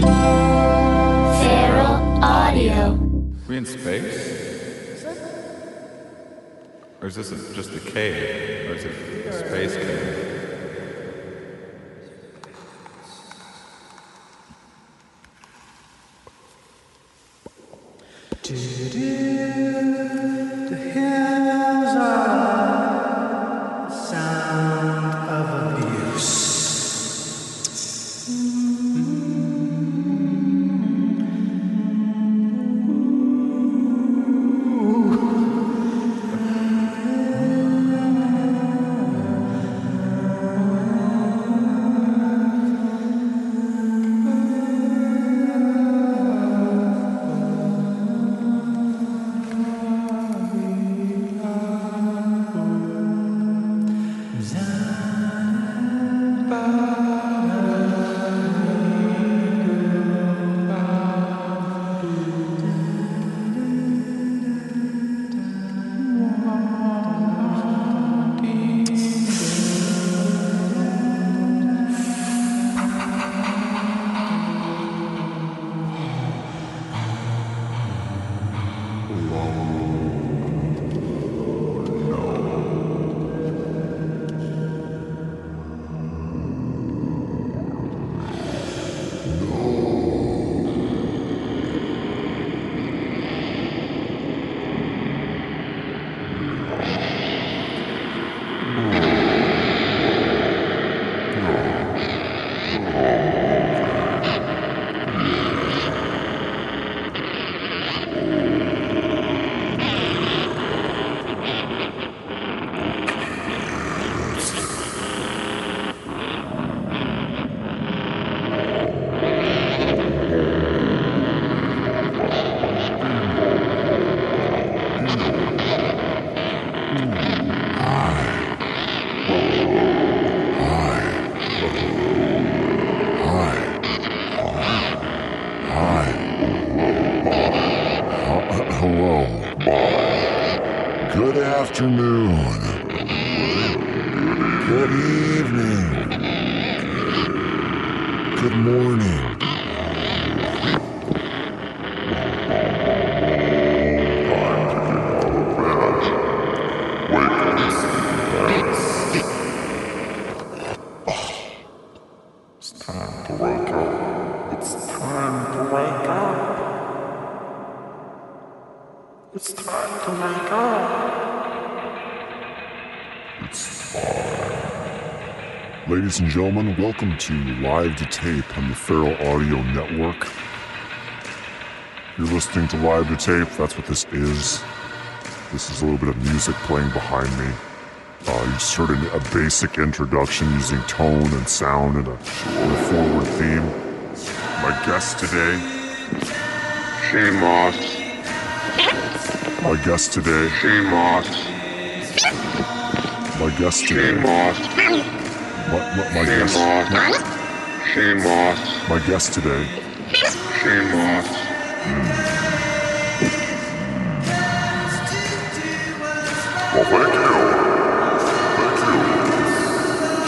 Feral Audio. We in space? Or is this a, just a cave? Or is it a space cave? Ladies and gentlemen, welcome to Live to Tape on the Feral Audio Network. You're listening to Live to Tape, that's what this is. This is a little bit of music playing behind me. Uh, you just heard a, basic introduction using tone and sound and a, and a forward theme. My guest today, Shamos, my guest today, Shamos, my guest today, Shamos, my, my, my guest, Shamos, Shamos, my guest today, Shamos. Well, thank you. Thank you.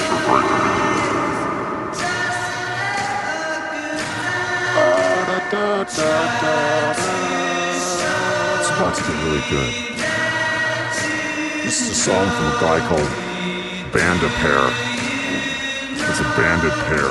Sure great to you. It's about to get really good. This is a song from a guy called Bandit Pair. It's a bandit pair.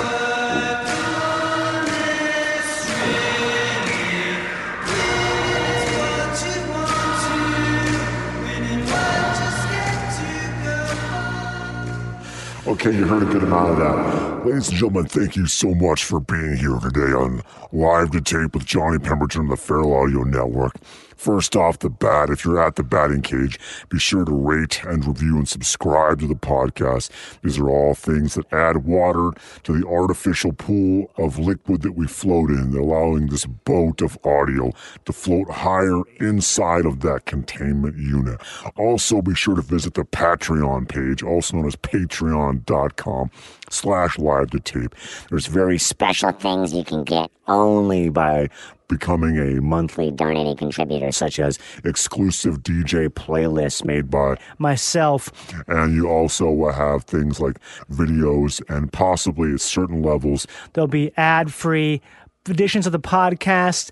Okay, you heard a good amount of that. Ladies and gentlemen, thank you so much for being here today on Live to Tape with Johnny Pemberton on the Feral Audio Network. First off the bat, if you're at the batting cage, be sure to rate and review and subscribe to the podcast. These are all things that add water to the artificial pool of liquid that we float in, allowing this boat of audio to float higher inside of that containment unit. Also, be sure to visit the Patreon page, also known as patreon.com slash live to tape. There's very special things you can get only by becoming a monthly donating contributor, such as exclusive DJ playlists made by myself. and you also will have things like videos and possibly at certain levels There'll be ad free editions of the podcast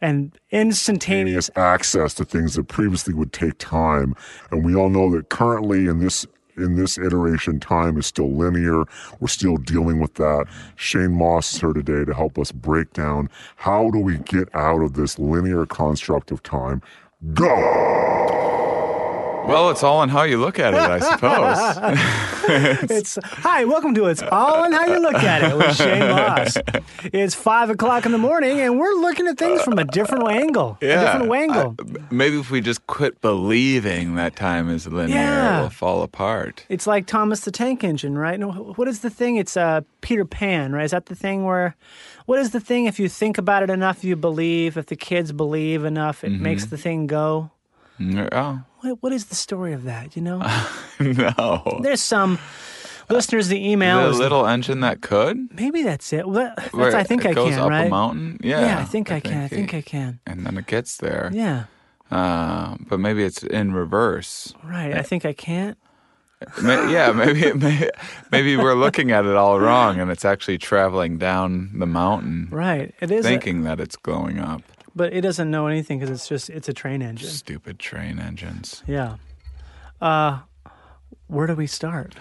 and instantaneous instantaneous access to things that previously would take time. And we all know that currently in this in this iteration, time is still linear. We're still dealing with that. Shane Mauss is here today to help us break down how do we get out of this linear construct of time. Go! Well, it's all in how you look at it, I suppose. It's hi, welcome to It's All in How You Look at It with Shane Mauss. It's five o'clock in the morning, and we're looking at things from a different angle. a different angle. I- maybe if we just quit believing that time is linear, Yeah. it will fall apart. it's like Thomas the Tank Engine, right? No, what is the thing? It's uh, Peter Pan, right? Is that the thing where? What is the thing? If you think about it enough, you believe. If the kids believe enough, it Mm-hmm. makes the thing go. Oh, What, what is the story of that? You know, no. there's some listeners. The email The little engine that could? maybe that's it. Well, that's, Where I think it I goes can, up right? a mountain? Yeah. Yeah, I think I, can. I think I can. And then it gets there. Yeah, Uh, but maybe it's in reverse. right. I think I can't. Yeah, maybe, maybe maybe we're looking at it all wrong, and it's actually traveling down the mountain, Right. It is. a- thinking that it's going up. But it doesn't know anything because it's just it's a train engine. Stupid train engines. Yeah. Uh, where do we start?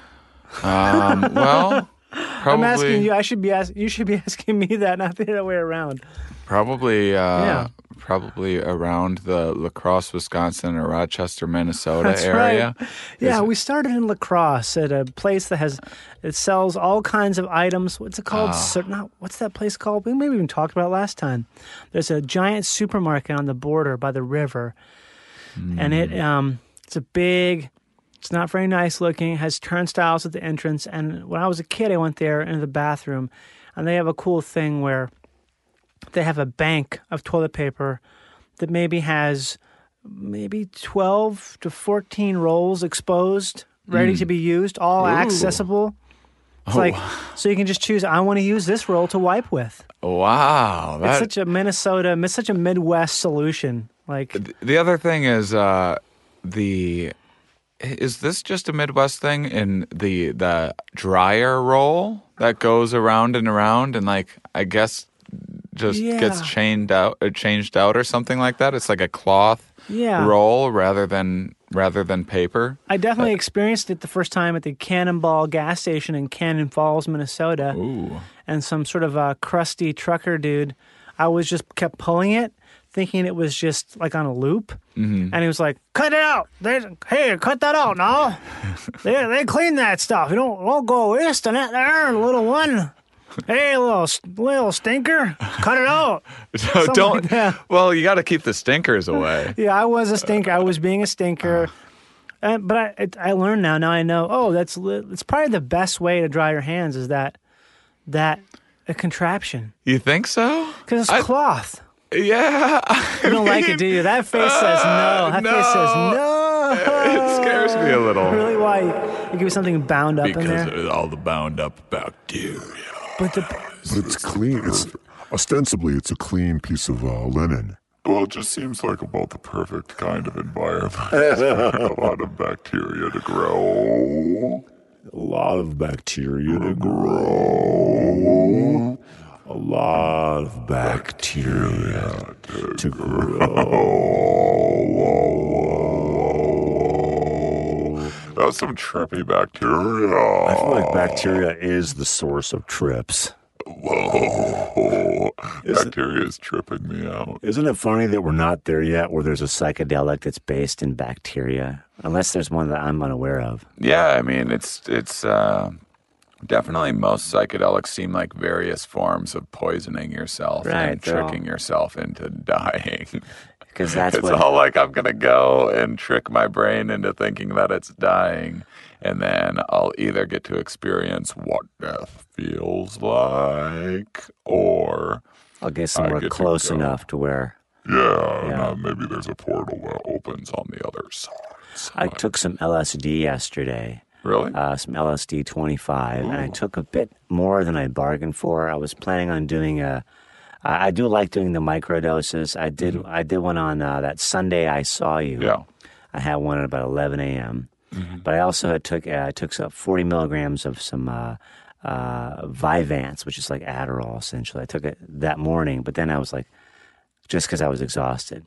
Um, well, I'm asking you. I should be ask, You should be asking me that, not the other way around. probably uh, Yeah. Probably around the La Crosse, Wisconsin, or Rochester, Minnesota That's area. right. Yeah, Is- we started in La Crosse at a place that has it sells all kinds of items. What's it called? Cer- not what's that place called? We maybe even talked about it last time. There's a giant supermarket on the border by the river, and it Hmm. um it's a big. It's not very nice looking. It has turnstiles at the entrance. And when I was a kid, I went there into the bathroom, and they have a cool thing where they have a bank of toilet paper that maybe has maybe 12 to 14 rolls exposed, ready to be used, all accessible. It's like, so you can just choose, I want to use this roll to wipe with. Wow, It's such a Minnesota, it's such a Midwest solution. Like, The other thing is uh, the is this just a Midwest thing in the the dryer roll that goes around and around and like I guess just gets chained out or changed out or something like that. It's like a cloth Yeah. roll rather than rather than paper. I definitely experienced it the first time at the Cannonball gas station in Cannon Falls, Minnesota. Ooh. and some sort of a crusty trucker dude. I was just kept pulling it, thinking it was just like on a loop, Mm-hmm. and he was like, "Cut it out! They, hey, cut that out now! they they clean that stuff. You don't won't go wasting it there, little one. Hey, little little stinker, cut it out." So don't like well, you got to keep the stinkers away. Yeah, I was a stinker. I was being a stinker. And, but I, it, I learned now. Now I know. Oh, that's it's probably the best way to dry your hands is that that a contraption You think so? because it's I- cloth. Yeah. You don't like it, do you? That face says uh, no. That face says no. It scares me a little. Really? Why? You give something bound up in Because there. of all the bound up bacteria. But the But it's clean. It's ostensibly it's a clean piece of uh, linen. Well, it just seems like about the perfect kind of environment. a lot of bacteria to grow. A lot of bacteria to grow. A lot of bacteria to grow. That's some trippy bacteria. I feel like bacteria is the source of trips. Whoa. Bacteria is tripping me out. Isn't it funny that we're not there yet where there's a psychedelic that's based in bacteria? Unless there's one that I'm unaware of. Yeah, I mean it's it's uh, definitely most psychedelics seem like various forms of poisoning yourself Right, and they're all- tricking yourself into dying. Because that's it's what. all like I'm gonna go and trick my brain into thinking that it's dying, and then I'll either get to experience what death feels like, or I'll get I somewhere get close go. enough to where Yeah, and, Yeah. uh, maybe there's a portal that opens on the other side. I took some LSD yesterday. really. uh, some LSD 25, and I took a bit more than I bargained for. I was planning on doing a. I I do like doing the micro doses. I did. I did one on uh, that Sunday I saw you. yeah. I had one at about 11 a.m. But I also had took uh, I took some 40 milligrams of some uh, uh, Vyvanse, which is like Adderall essentially. I took it that morning, but then I was like, just because I was exhausted.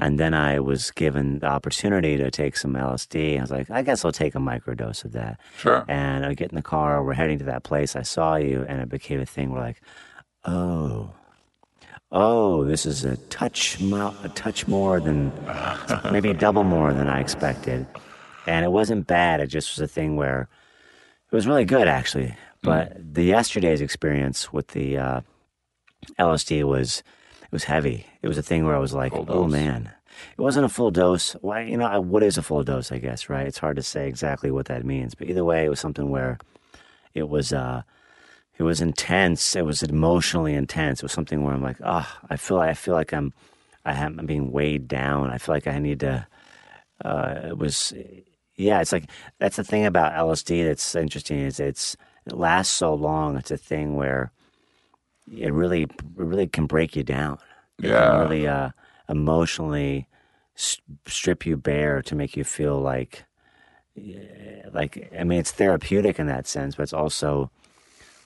And then I was given the opportunity to take some LSD. I was like, I guess I'll take a microdose of that. Sure. And I get in the car, we're heading to that place. I saw you, and it became a thing. We're like, oh, oh, this is a touch, mo- a touch more than, maybe double more than I expected. And it wasn't bad. It just was a thing where it was really good, actually. But the yesterday's experience with the uh, LSD was it was heavy. It was a thing where I was like, oh man, it wasn't a full dose. Why, you know, what is a full dose? I guess right. It's hard to say exactly what that means, but either way, it was something where it was uh, it was intense. It was emotionally intense. It was something where I'm like, oh, I feel I feel like I'm I am I'm being weighed down. I feel like I need to. Uh, it was yeah. It's like that's the thing about LSD that's interesting is it's it lasts so long. It's a thing where it really it really can break you down. It can Yeah. really uh, emotionally strip you bare to make you feel like like I mean it's therapeutic in that sense, but it's also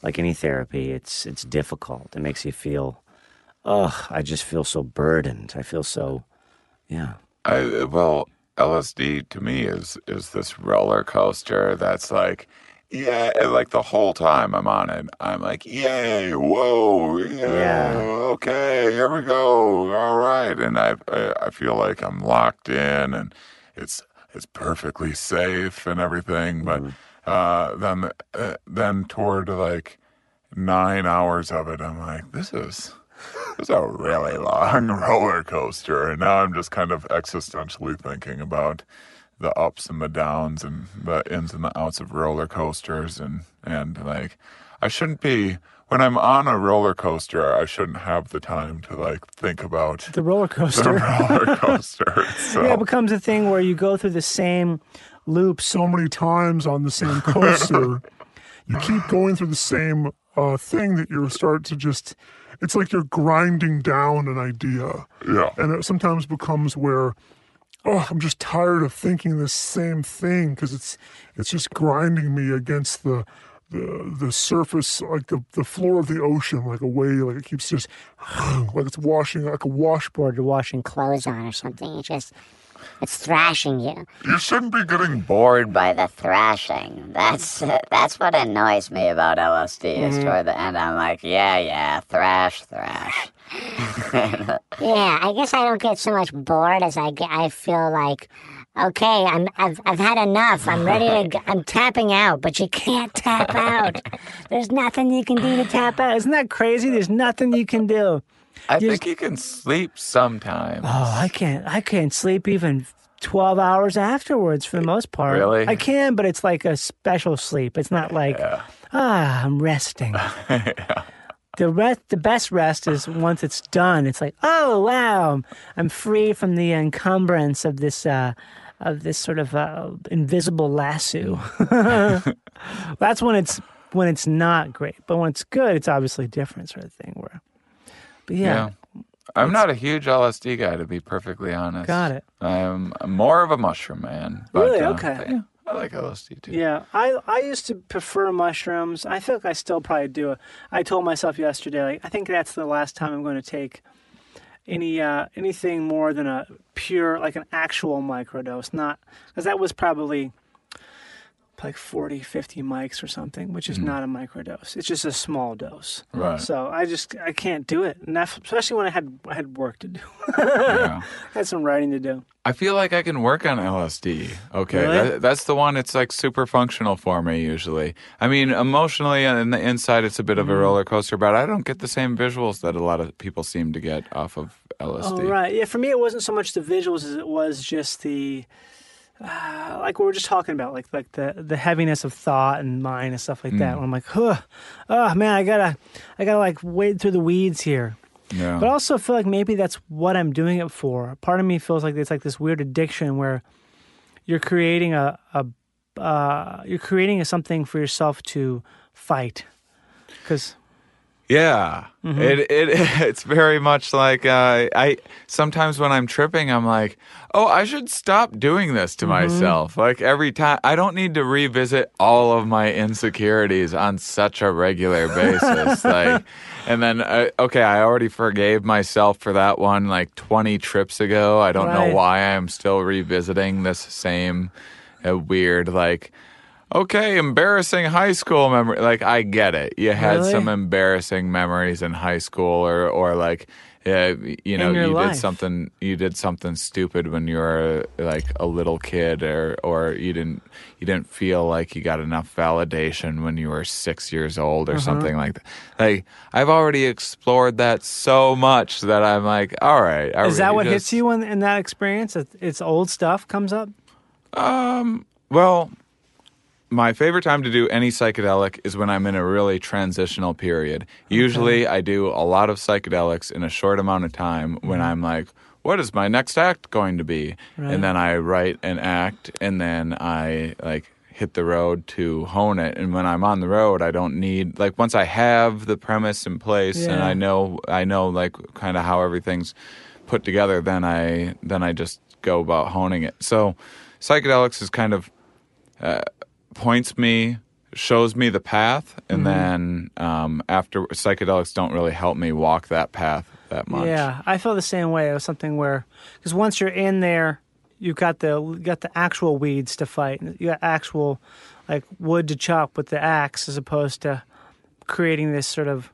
like any therapy. It's it's difficult. It makes you feel, ugh, I just feel so burdened. I feel so, yeah. I well, LSD to me is is this roller coaster that's like, yeah, and, like the whole time I'm on it, I'm like, yay, whoa, yeah, Yeah. okay, here we go, all right, and I, I I feel like I'm locked in, and it's it's perfectly safe and everything, but mm-hmm. Uh, then uh, then toward like nine hours of it, I'm like, this is. It's a really long roller coaster, and now I'm just kind of existentially thinking about the ups and the downs and the ins and the outs of roller coasters, and and like I shouldn't be when I'm on a roller coaster. I shouldn't have the time to like think about The roller coaster. the roller coaster. So Yeah, it becomes a thing where you go through the same loops. so many times on the same coaster. you keep going through the same uh, thing that you start to just. It's like you're grinding down an idea, Yeah. and it sometimes becomes where, oh, I'm just tired of thinking the same thing because it's it's just grinding me against the. The, the surface like the, the floor of the ocean like a wave like it keeps just like it's washing like a washboard You're washing clothes. clothes on or something. It just, it's thrashing you. You shouldn't be getting Bored by the thrashing. That's uh, that's what annoys me about LSD. Is mm-hmm. toward the end, I'm like, yeah, yeah, thrash, thrash. Yeah, I guess I don't get so much bored as I get. I feel like, okay, I'm I've I've had enough. I'm ready to. I'm tapping out, but you can't tap out. There's nothing you can do to tap out. Isn't that crazy? There's nothing you can do. I think you can sleep sometimes. Oh, I can't. I can't sleep even twelve hours afterwards for the most part. Really? I can, but it's like a special sleep. It's not like ah, I'm resting. The rest, the best rest is once it's done. It's like, oh wow, I'm free from the encumbrance of this, uh, of this sort of uh, invisible lasso. That's when it's when it's not great, but when it's good, it's obviously a different sort of thing. Where, but yeah, Yeah. I'm not a huge LSD guy, to be perfectly honest. got it. I'm more of a mushroom man. But, Really? uh, Okay. but yeah, I like LSD too. Yeah, I I used to prefer mushrooms. I feel like I still probably do. I told myself yesterday, like I think that's the last time I'm going to take any uh, anything more than a pure, like an actual microdose. Not because that was probably like 40, 50 mics or something, which is not a microdose. It's just a small dose. Right. So I just I can't do it, and that's, especially when I had I had work to do. Yeah. I had some writing to do. I feel like I can work on LSD. Okay, Really? that, that's the one. It's like super functional for me usually. I mean, emotionally on the inside, it's a bit of Mm-hmm. a roller coaster, but I don't get the same visuals that a lot of people seem to get off of LSD. Oh, right. Yeah, for me, it wasn't so much the visuals as it was just the, uh, like we were just talking about, like like the the heaviness of thought and mind and stuff like that. Where I'm like, huh, oh man, I gotta, I gotta like wade through the weeds here. Yeah. But I also feel like maybe that's what I'm doing it for. Part of me feels like it's like this weird addiction where you're creating a, a uh, you're creating a something for yourself to fight. Because Yeah, it it it's very much like uh, I sometimes when I'm tripping, I'm like, oh, I should stop doing this to myself. Like every time, I don't need to revisit all of my insecurities on such a regular basis. like, and then uh, okay, I already forgave myself for that one like 20 trips ago. I don't Right. know why I'm still revisiting this same uh, weird like. Okay, embarrassing high school memory. Like I get it. You had Really? some embarrassing memories in high school, or or like, uh, you know, you life. did something. You did something stupid when you were like a little kid, or or you didn't you didn't feel like you got enough validation when you were six years old, Uh-huh. or something like that. Like I've already explored that so much that I'm like, all right. Is that what just- hits you in, in that experience? It's old stuff comes up. Um. Well, my favorite time to do any psychedelic is when I'm in a really transitional period. Usually, I do a lot of psychedelics in a short amount of time when mm-hmm. I'm like, what is my next act going to be? Right. And then I write an act and then I like hit the road to hone it. And when I'm on the road, I don't need like once I have the premise in place and I know I know like kind of how everything's put together, then I then I just go about honing it. So psychedelics is kind of uh, points me, shows me the path, and then um, after psychedelics don't really help me walk that path that much. Yeah, I feel the same way. It was something where because once you're in there, you've got the you got the actual weeds to fight. You got actual like wood to chop with the axe, as opposed to creating this sort of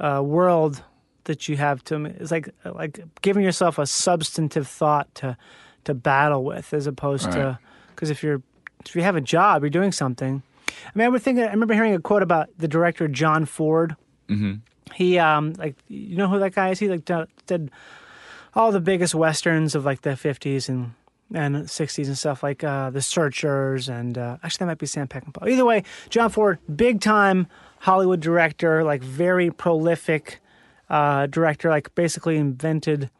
uh, world that you have to. It's like like giving yourself a substantive thought to to battle with, as opposed to because if you're if you have a job, you're doing something. I mean, I would think. I remember hearing a quote about the director John Ford. He um like you know who that guy is? He like did all the biggest westerns of like the fifties and and sixties and stuff like uh, the Searchers and uh, actually that might be Sam Peckinpah. Either way, John Ford, big time Hollywood director, like very prolific uh, director, like basically invented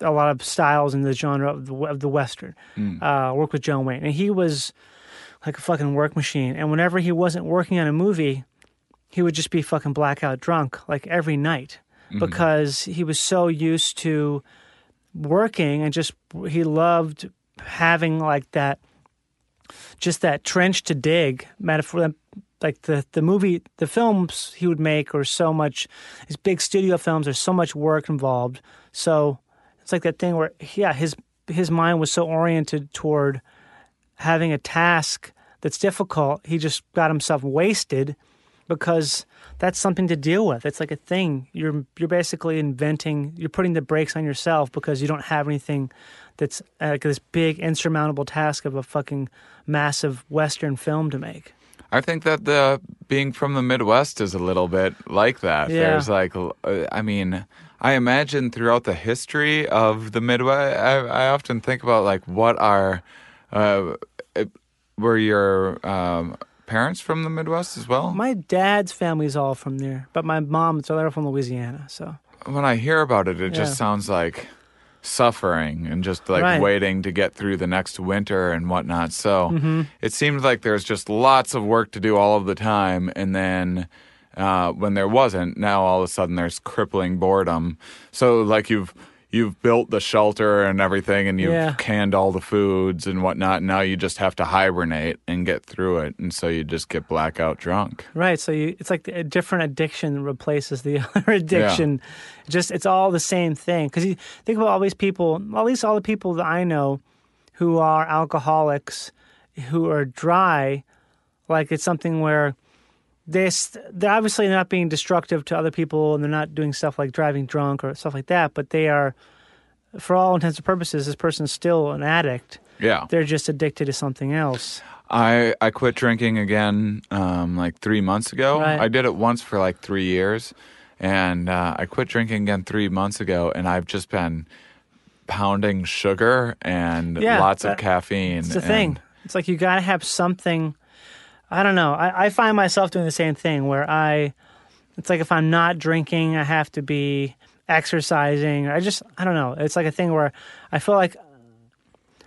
a lot of styles in the genre of the, of the western. Uh, worked with John Wayne, and he was like a fucking work machine. And whenever he wasn't working on a movie, he would just be fucking blackout drunk like every night because he was so used to working and just he loved having like that just that trench to dig metaphor like the the movie the films he would make are so much his big studio films there's so much work involved so it's like that thing where yeah his his mind was so oriented toward having a task that's difficult he just got himself wasted because that's something to deal with. It's like a thing. You're you're basically inventing. You're putting the brakes on yourself because you don't have anything that's uh, like this big insurmountable task of a fucking massive western film to make. I think that the being from the Midwest is a little bit like that. Yeah. There's like, uh, I mean, I imagine throughout the history of the Midwest, I, I often think about like what are, uh, were your um, parents from the Midwest as well? My dad's family's all from there, but my mom, so they're from Louisiana. So when I hear about it, it Yeah. just sounds like suffering and just like Right. waiting to get through the next winter and whatnot. So Mm-hmm. it seemed like there's just lots of work to do all of the time. And then uh, when there wasn't, now all of a sudden there's crippling boredom. So like you've you've built the shelter and everything and you've Yeah. canned all the foods and whatnot. Now you just have to hibernate and get through it. And so you just get blackout drunk. Right. So you, it's like a different addiction replaces the other addiction. Just it's all the same thing. Because you think about all these people, at least all the people that I know, who are alcoholics, who are dry. Like it's something where they they're obviously not being destructive to other people, and they're not doing stuff like driving drunk or stuff like that. But they are, for all intents and purposes, this person's still an addict. Yeah. They're just addicted to something else. I I quit drinking again um, like three months ago. Right. I did it once for like three years, and uh, I quit drinking again three months ago, and I've just been pounding sugar and Yeah, lots of caffeine. It's the and- thing. It's like you got to have something. I don't know. I, I find myself doing the same thing where I, it's like if I'm not drinking, I have to be exercising. I just, I don't know. It's like a thing where I feel like,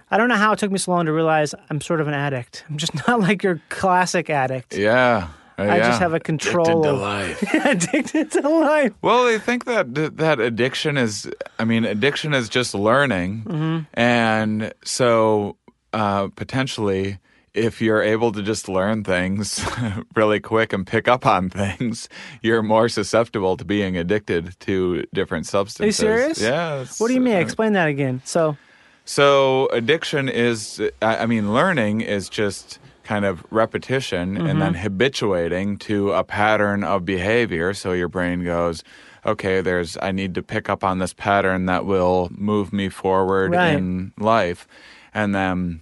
I don't know how it took me so long to realize I'm sort of an addict. I'm just not like your classic addict. Yeah, Uh, I yeah. just have a control. of- life. addicted to life. Well, they think that that addiction is. I mean, addiction is just learning, Mm-hmm. and so uh, potentially, if you're able to just learn things really quick and pick up on things, you're more susceptible to being addicted to different substances. Are you serious? Yeah. What do you mean? uh, Explain that again. So, So addiction is, I mean, learning is just kind of repetition and then Mm-hmm. habituating to a pattern of behavior. So your brain goes, okay, there's, I need to pick up on this pattern that will move me forward Right. in life. And then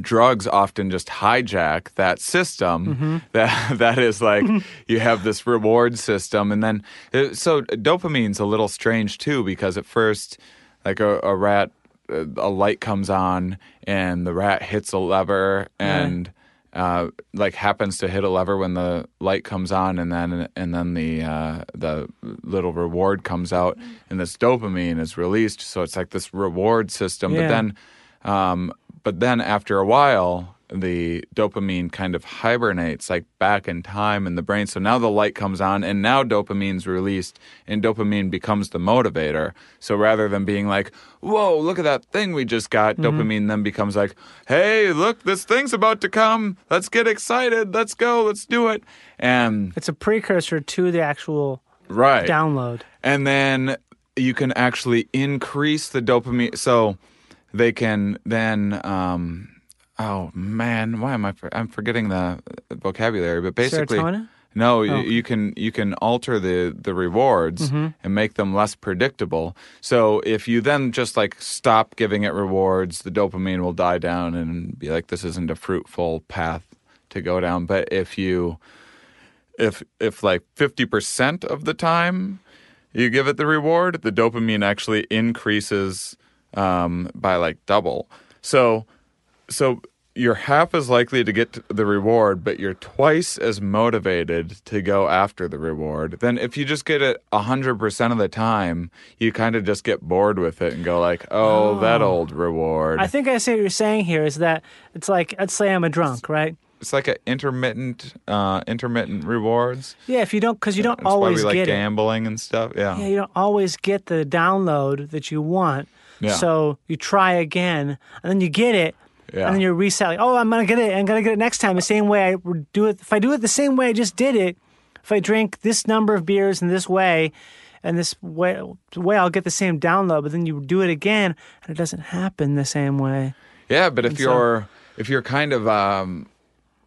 drugs often just hijack that system Mm-hmm. that that is like you have this reward system. And then uh, so dopamine's a little strange too because at first like a, a rat uh, a light comes on and the rat hits a lever and uh, like happens to hit a lever when the light comes on and then and then the uh, the little reward comes out and this dopamine is released. So it's like this reward system. But then um, but then after a while, the dopamine kind of hibernates like back in time in the brain. So now the light comes on and now dopamine's released and dopamine becomes the motivator. So rather than being like, whoa, look at that thing we just got, mm-hmm. dopamine then becomes like, hey, look, this thing's about to come. Let's get excited. Let's go. Let's do it. And it's a precursor to the actual right. download. And then you can actually increase the dopamine. So they can then, um, oh man, why am I? For, I'm forgetting the vocabulary, but basically, Serotonin? no, Oh. you can you can alter the the rewards Mm-hmm. and make them less predictable. So if you then just like stop giving it rewards, the dopamine will die down and be like, this isn't a fruitful path to go down. But if you if if like 50% of the time you give it the reward, the dopamine actually increases um, by like double. So so you're half as likely to get the reward, but you're twice as motivated to go after the reward. Then if you just get it 100% of the time, you kind of just get bored with it and go like, "Oh, that old reward." I think I see what you're saying here is that it's like, let's say I'm a drunk, right? it's like an intermittent uh intermittent rewards. Yeah, if you don't, because you don't That's why always we like get it. gambling and stuff. Yeah. Yeah, you don't always get the download that you want. Yeah. So you try again, and then you get it, Yeah. and then you reset. Like, oh, I'm gonna get it. I'm gonna get it next time the same way I would do it. If I do it the same way I just did it, if I drink this number of beers in this way, and this way, way I'll get the same download. But then you do it again, and it doesn't happen the same way. Yeah, but if you're if you're kind of um,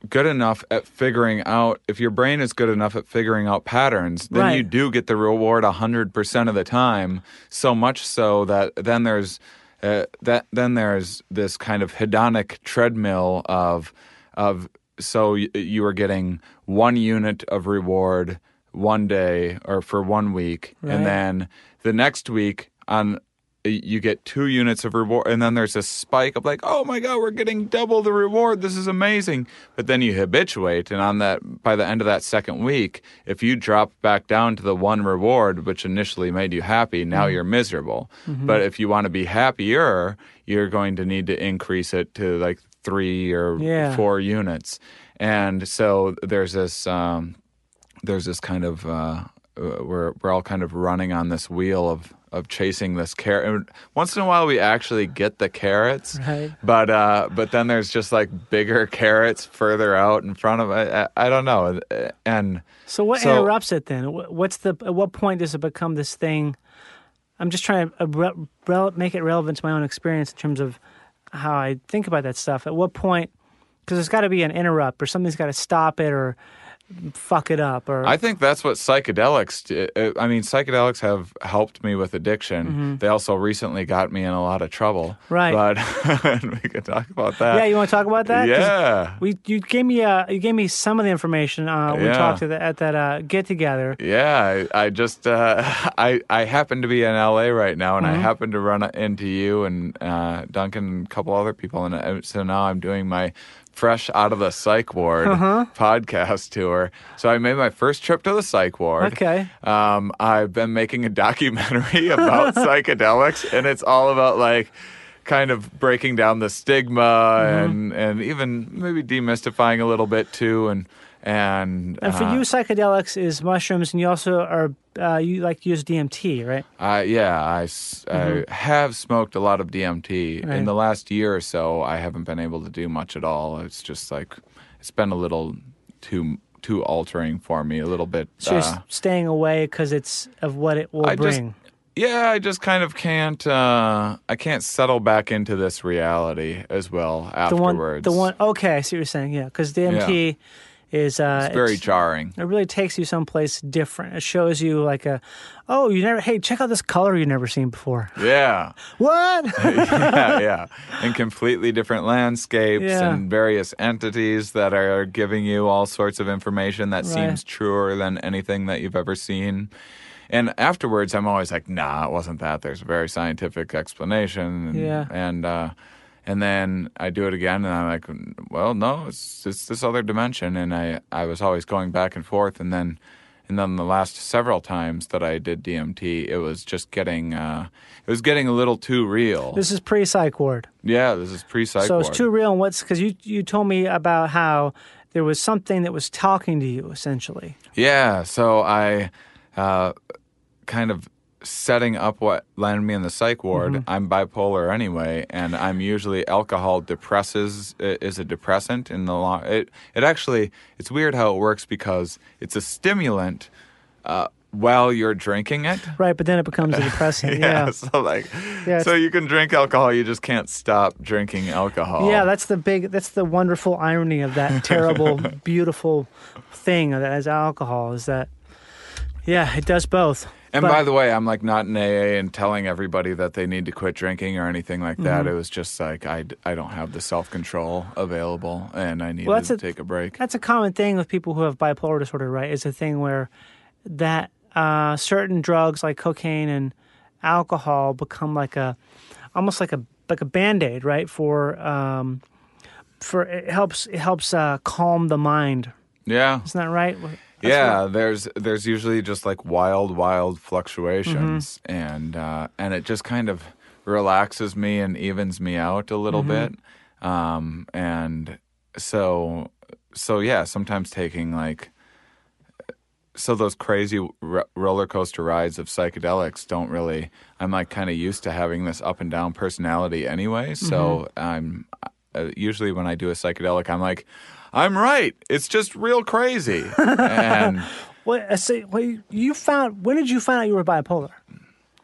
good enough at figuring out, if your brain is good enough at figuring out patterns, then Right. you do get the reward hundred percent of the time. So much so that then there's uh, that then there's this kind of hedonic treadmill of of so y- you are getting one unit of reward one day or for one week, Right. and then the next week on you get two units of reward and then there's a spike of like oh my god we're getting double the reward. This is amazing. But then you habituate and on that by the end of that second week if you drop back down to the one reward which initially made you happy now Mm-hmm. you're miserable. But if you want to be happier you're going to need to increase it to like three or Yeah. four units. And so there's this um, there's this kind of uh, uh, we're we're all kind of running on this wheel of of chasing this carrot. And once in a while, we actually get the carrots, Right. but uh, but then there's just like bigger carrots further out in front of I, I, I don't know, and So what So- interrupts it then? What's the at what point does it become this thing? I'm just trying to uh, re- rel- make it relevant to my own experience in terms of how I think about that stuff. At what point? Because there's got to be an interrupt, or something's got to stop it, or fuck it up, or I think that's what psychedelics. uh, I mean, psychedelics have helped me with addiction. They also recently got me in a lot of trouble. Mm-hmm. Right. but we could talk about that. yeah. You want to talk about that? Yeah. We you gave me uh you gave me some of the information uh, we Yeah. talked at, the, at that uh, get together. Yeah, I, I just uh, I I happen to be in LA right now, and I Mm-hmm. happen to run into you and uh, Duncan and a couple other people, and so now I'm doing my fresh out of the psych ward Uh-huh. podcast tour. So I made my first trip to the psych ward. Okay. Um, I've been making a documentary about psychedelics, and it's all about like kind of breaking down the stigma Mm-hmm. and and even maybe demystifying a little bit too and And And for uh, you, psychedelics is mushrooms, and you also are uh, you like use DMT, right? Uh, yeah, I I have smoked a lot of DMT. Mm-hmm. Right. In the last year or so, I haven't been able to do much at all. It's just like it's been a little too too altering for me. A little bit. So you're uh, staying away because it's of what it will I just- bring. yeah, I just kind of can't. Uh, I can't settle back into this reality as well the one, afterwards. the one. Okay, I see what you're saying. Yeah, because DMT is uh, It's very it's- jarring. It really takes you someplace different. It shows you like a, oh, you never. Hey, check out this color you've never seen before. Yeah. What? yeah, yeah. And completely different landscapes Yeah. and various entities that are giving you all sorts of information that Right. seems truer than anything that you've ever seen. And afterwards, I'm always like, nah, it wasn't that. There's a very scientific explanation. And, Yeah. And, uh, and then I do it again, and I'm like, well, no, it's, it's this other dimension. And I, I was always going back and forth. And then, and then the last several times that I did DMT, it was just getting, uh, it was getting a little too real. this is pre psych ward. Yeah, this is pre-psych So it's ward. too real. And what's because you you told me about how there was something that was talking to you essentially. Yeah, so I uh, kind of setting up what landed me in the psych ward. Mm-hmm. I'm bipolar anyway, and I'm usually alcohol depresses is a depressant in the long. It it actually it's weird how it works because it's a stimulant. Uh, while you're drinking it, Right, but then it becomes a depressant. yeah. So like, Yeah, so you can drink alcohol, you just can't stop drinking alcohol. Yeah, that's the big, that's the wonderful irony of that terrible, beautiful thing that as alcohol is that, yeah, it does both. And But- by the way, I'm like not in AA and telling everybody that they need to quit drinking or anything like that. Mm-hmm. It was just like I, I don't have the self control available and I need Well, to a- take a break. That's a common thing with people who have bipolar disorder, right? Is a thing where that uh, certain drugs like cocaine and alcohol become like a, almost like a like a band aid, right? For um, for it helps it helps uh, calm the mind. Yeah. Isn't that right? Yeah, there's there's usually just like wild, wild fluctuations, Mm-hmm. and uh, and it just kind of relaxes me and evens me out a little Mm-hmm. bit, um, and so so yeah, sometimes taking like so those crazy r- roller coaster rides of psychedelics don't really. I'm like kind of used to having this up and down personality anyway, so Mm-hmm. I'm uh, usually when I do a psychedelic, I'm like. I'm right. It's just real crazy. and What? I say, well, you found. When did you find out you were bipolar?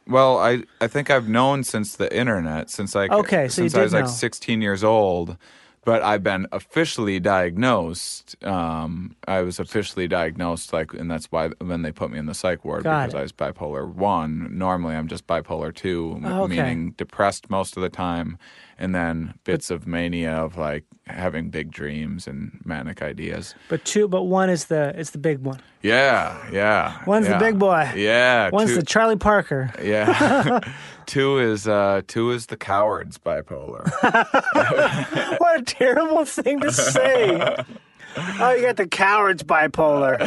well, I, I think I've known since the internet, since like Okay, so since I was like 16 years old. But I've been officially diagnosed. Um, I was officially diagnosed, like, and that's why when they put me in the psych ward Got because it. I was bipolar one. Normally, I'm just bipolar two, Oh, okay. meaning depressed most of the time, and then bits of mania of like having big dreams and manic ideas. But two, but one is the it's the big one. Yeah, yeah. One's the big boy. Yeah. One's two, the Charlie Parker. Yeah. two is uh two is the coward's bipolar. What a terrible thing to say. Oh, you got the coward's bipolar.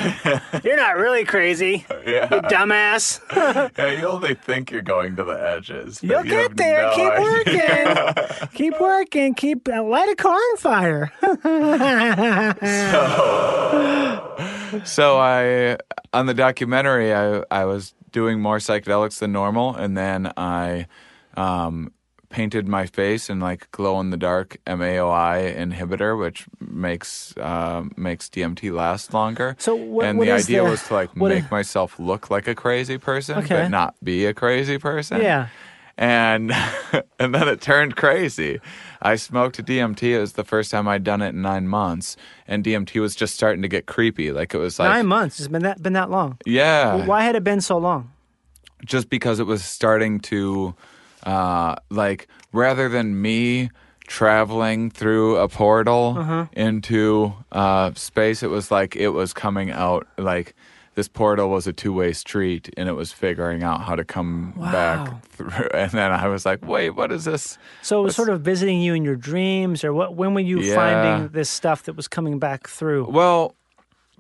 You're not really crazy, you dumbass. yeah. You only think you're going to the edges. You'll you get there. no Keep working. Keep working. Keep uh, light a car on fire. So I on the documentary I I was doing more psychedelics than normal and then I um painted my face in like glow in the dark MAOI inhibitor which makes uh, makes DMT last longer. So what- and what the idea the- was to like make is- myself look like a crazy person Okay. but not be a crazy person. yeah. and and then it turned crazy. I smoked DMT. It was the first time I'd done it in nine months, and DMT was just starting to get creepy. Like it was like Nine months. It's been that been that long. yeah, Why had it been so long? just because it was starting to uh, like rather than me traveling through a portal Uh-huh. into uh, space, it was like it was coming out like. This portal was a two-way street, and it was figuring out how to come Wow. back through. And then I was like, "Wait, what is this?" So it was sort of visiting you in your dreams, or what? When were you Yeah. finding this stuff that was coming back through? Well,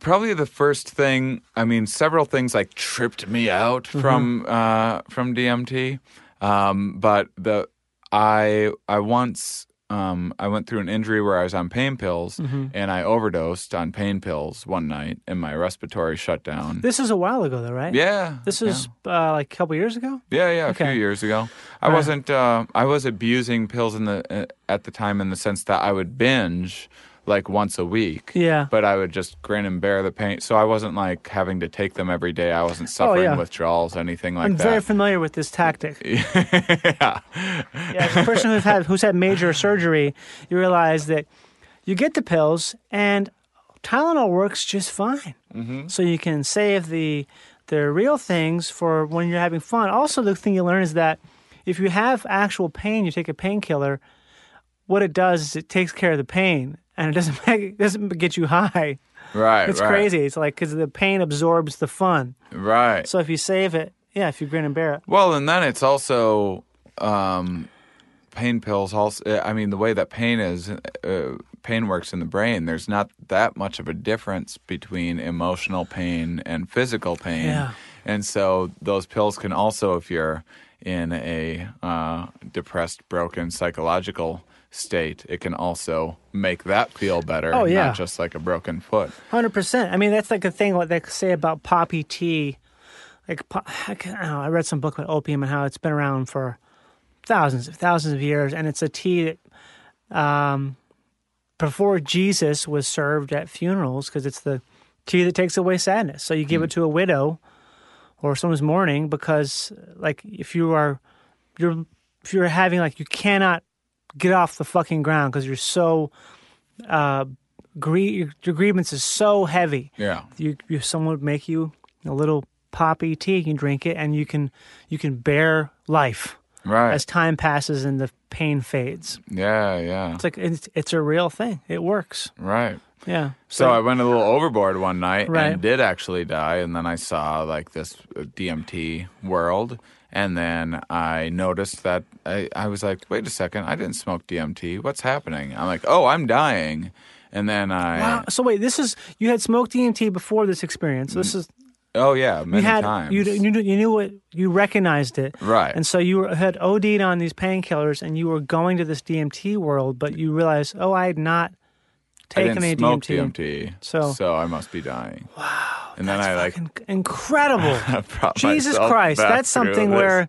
probably the first thing. I mean, several things like tripped me out from uh, from DMT. Um, but the I I once um, I went through an injury where I was on pain pills, Mm-hmm. and I overdosed on pain pills one night, and my respiratory shut down. This is a while ago, though, right? yeah, This is uh, like a couple years ago. Yeah, yeah, a Okay. few years ago. I Right. wasn't. Uh, I was abusing pills in the uh, at the time in the sense that I would binge like once a week. Yeah. But I would just grin and bear the pain. So I wasn't like having to take them every day. I wasn't suffering Oh, yeah. withdrawals, anything like that. I'm very familiar with this tactic. yeah. Yeah, as a person who's had who's had major surgery, you realize that you get the pills and Tylenol works just fine. Mm-hmm. So you can save the the real things for when you're having fun. Also, the thing you learn is that if you have actual pain, you take a painkiller. What it does is it takes care of the pain, and it doesn't make, it doesn't get you high. Right. It's right, crazy. It's like because the pain absorbs the fun. Right. So if you save it, yeah, if you grin and bear it. Well, and then it's also um, pain pills. Also, I mean, the way that pain is, uh, pain works in the brain. There's not that much of a difference between emotional pain and physical pain. Yeah. And so those pills can also, if you're in a uh, depressed, broken psychological state, it can also make that feel better. Oh, yeah. Not just like a broken foot. Hundred percent. I mean, that's like a thing what they say about poppy tea. Like, I, can- I don't know. I read some book about opium and how it's been around for thousands of thousands of years, and it's a tea that, um, before Jesus was served at funerals because it's the tea that takes away sadness. So you give it to a widow or someone's mourning because, like, if you are, you're, if you're having like you cannot get off the fucking ground because you're so uh, your, your grievance is so heavy. Yeah. You, you someone would make you a little poppy tea. You can drink it, and you can you can bear life Right. as time passes and the pain fades. yeah, yeah. It's like it's, it's a real thing. It works. Right. Yeah. So I went a little overboard one night Right. and did actually die. And then I saw like this DMT world. And then I noticed that I, I was like, wait a second, I didn't smoke DMT. What's happening? I'm like, oh, I'm dying. And then I, Wow. So wait, this is you had smoked DMT before this experience. This mm. is oh yeah, you many had times. you you knew, you knew it. You recognized it. Right. And so you were, had OD'd on these painkillers, and you were going to this DMT world, but you realized, oh, I had not I taken didn't smoke DMT. DMT. So- so I must be dying. Wow. And then I like incredible. Jesus Christ, that's something where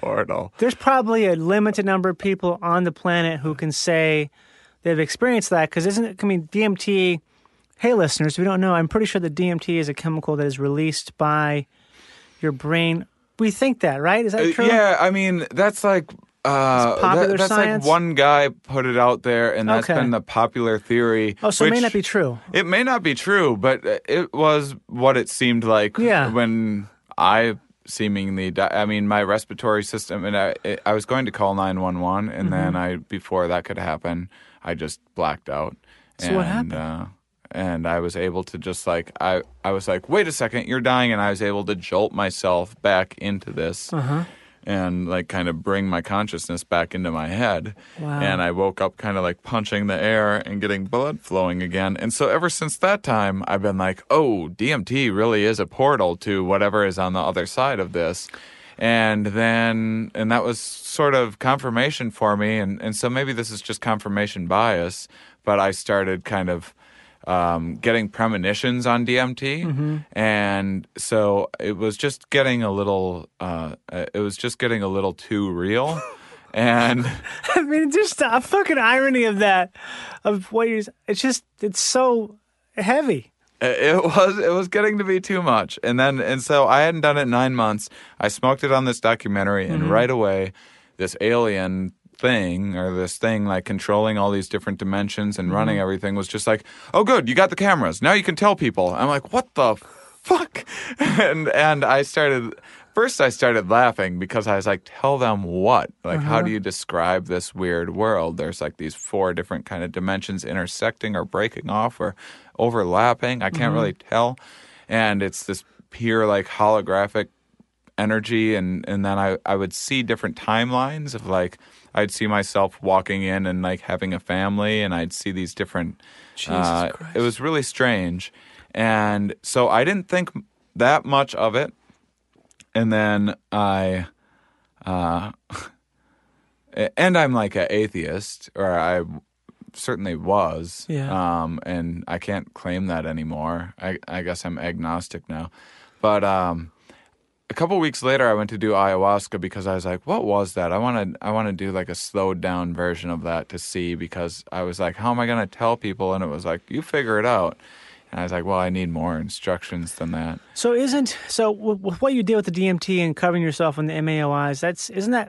portal. there's probably a limited number of people on the planet who can say they've experienced that. Because isn't it? I mean, DMT. Hey, listeners, we don't know, I'm pretty sure that DMT is a chemical that is released by your brain. We think that, right? Is that Uh, true? Yeah, I mean that's like uh, popular that- that's science? like one guy put it out there, and that's Okay. been the popular theory. Oh, so it may not be true. It may not be true, but it was what it seemed like Yeah. when I seemingly di- I mean my respiratory system and I I was going to call 911 and then Mm-hmm. I before that could happen I just blacked out. So and, what happened? Uh, and I was able to just like I I was like wait a second you're dying and I was able to jolt myself back into this. Uh-huh. And like kind of bring my consciousness back into my head. Wow. And I woke up kind of like punching the air and getting blood flowing again. And so ever since that time, I've been like, oh, DMT really is a portal to whatever is on the other side of this. And then, and that was sort of confirmation for me. And, and so maybe this is just confirmation bias, but I started kind of um, getting premonitions on DMT, and so it was just getting a little. Uh, it was just getting a little too real, and I mean, just a fucking irony of that, of what you're. It's just, it's so heavy. it was it was getting to be too much. And then and so I hadn't done it nine months. I smoked it on this documentary, and right away, this alien thing or this thing like controlling all these different dimensions and running mm-hmm. everything was just like, oh, good, you got the cameras. Now you can tell people. I'm like, what the fuck? and and I started. First, I started laughing because I was like, "Tell them what? Like, how do uh-huh. you describe this weird world? There's like these four different kind of dimensions intersecting or breaking off or overlapping. I can't really mm-hmm. tell, and it's this pure like holographic energy and and then I I would see different timelines of like I'd see myself walking in and like having a family and I'd see these different uh, Christ. it was really strange and so I didn't think that much of it and then I uh and I'm like an atheist, or I certainly was. Yeah. Um, and I can't claim that anymore. I, I guess I'm agnostic now. But um, a couple weeks later, I went to do ayahuasca because I was like, "What was that?" I want to I want to do like a slowed down version of that to see because I was like, "How am I going to tell people?" And it was like, "You figure it out." And I was like, "Well, I need more instructions than that." So isn't so w- w- what you did with the DMT and covering yourself in the MAOIs? That's isn't that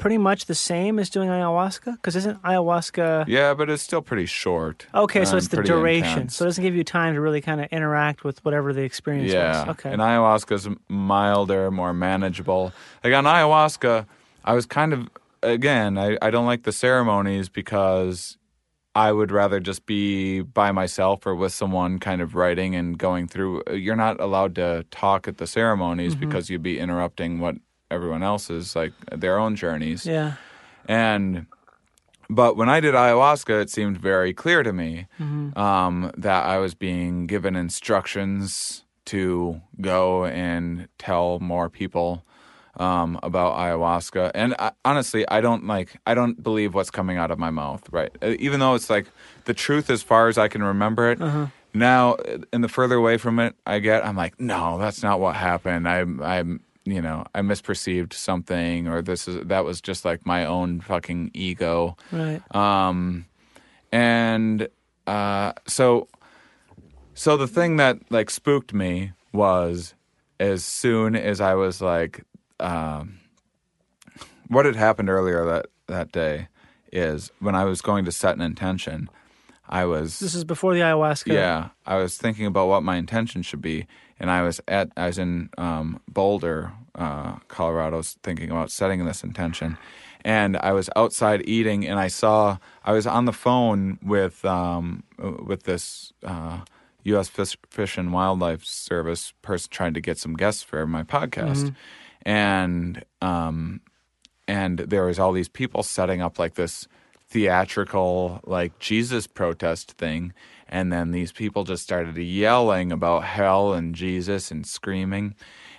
pretty much the same as doing ayahuasca? Because isn't ayahuasca Yeah, but it's still pretty short. okay? So it's the duration. intense. So it doesn't give you time to really kind of interact with whatever the experience Yeah. was. Okay. And ayahuasca is milder, more manageable. Like on ayahuasca, I was kind of again, I, I don't like the ceremonies because I would rather just be by myself or with someone kind of writing and going through you're not allowed to talk at the ceremonies Mm-hmm. because you'd be interrupting what everyone else's, like their own journeys. yeah. And but when I did ayahuasca, it seemed very clear to me Mm-hmm. um, that I was being given instructions to go and tell more people um, about ayahuasca. And I, honestly, I don't like. I don't believe what's coming out of my mouth. Right, Uh, even though it's like the truth as far as I can remember it. Now, uh, and the further away from it I get, I'm like, no, that's not what happened. I'm, I'm, you know, I misperceived something, or this is that was just like my own fucking ego. Right. Um, and uh, so, so the thing that like spooked me was as soon as I was like, um, what had happened earlier that that day is when I was going to set an intention. I was This is before the ayahuasca. yeah, I was thinking about what my intention should be, and I was at I was in um, Boulder, uh, Colorado, thinking about setting this intention, and I was outside eating, and I saw I was on the phone with um, with this uh, U.S. Fish, Fish and Wildlife Service person trying to get some guests for my podcast, and um, and there was all these people setting up like this theatrical like Jesus protest thing and then these people just started yelling about hell and Jesus and screaming.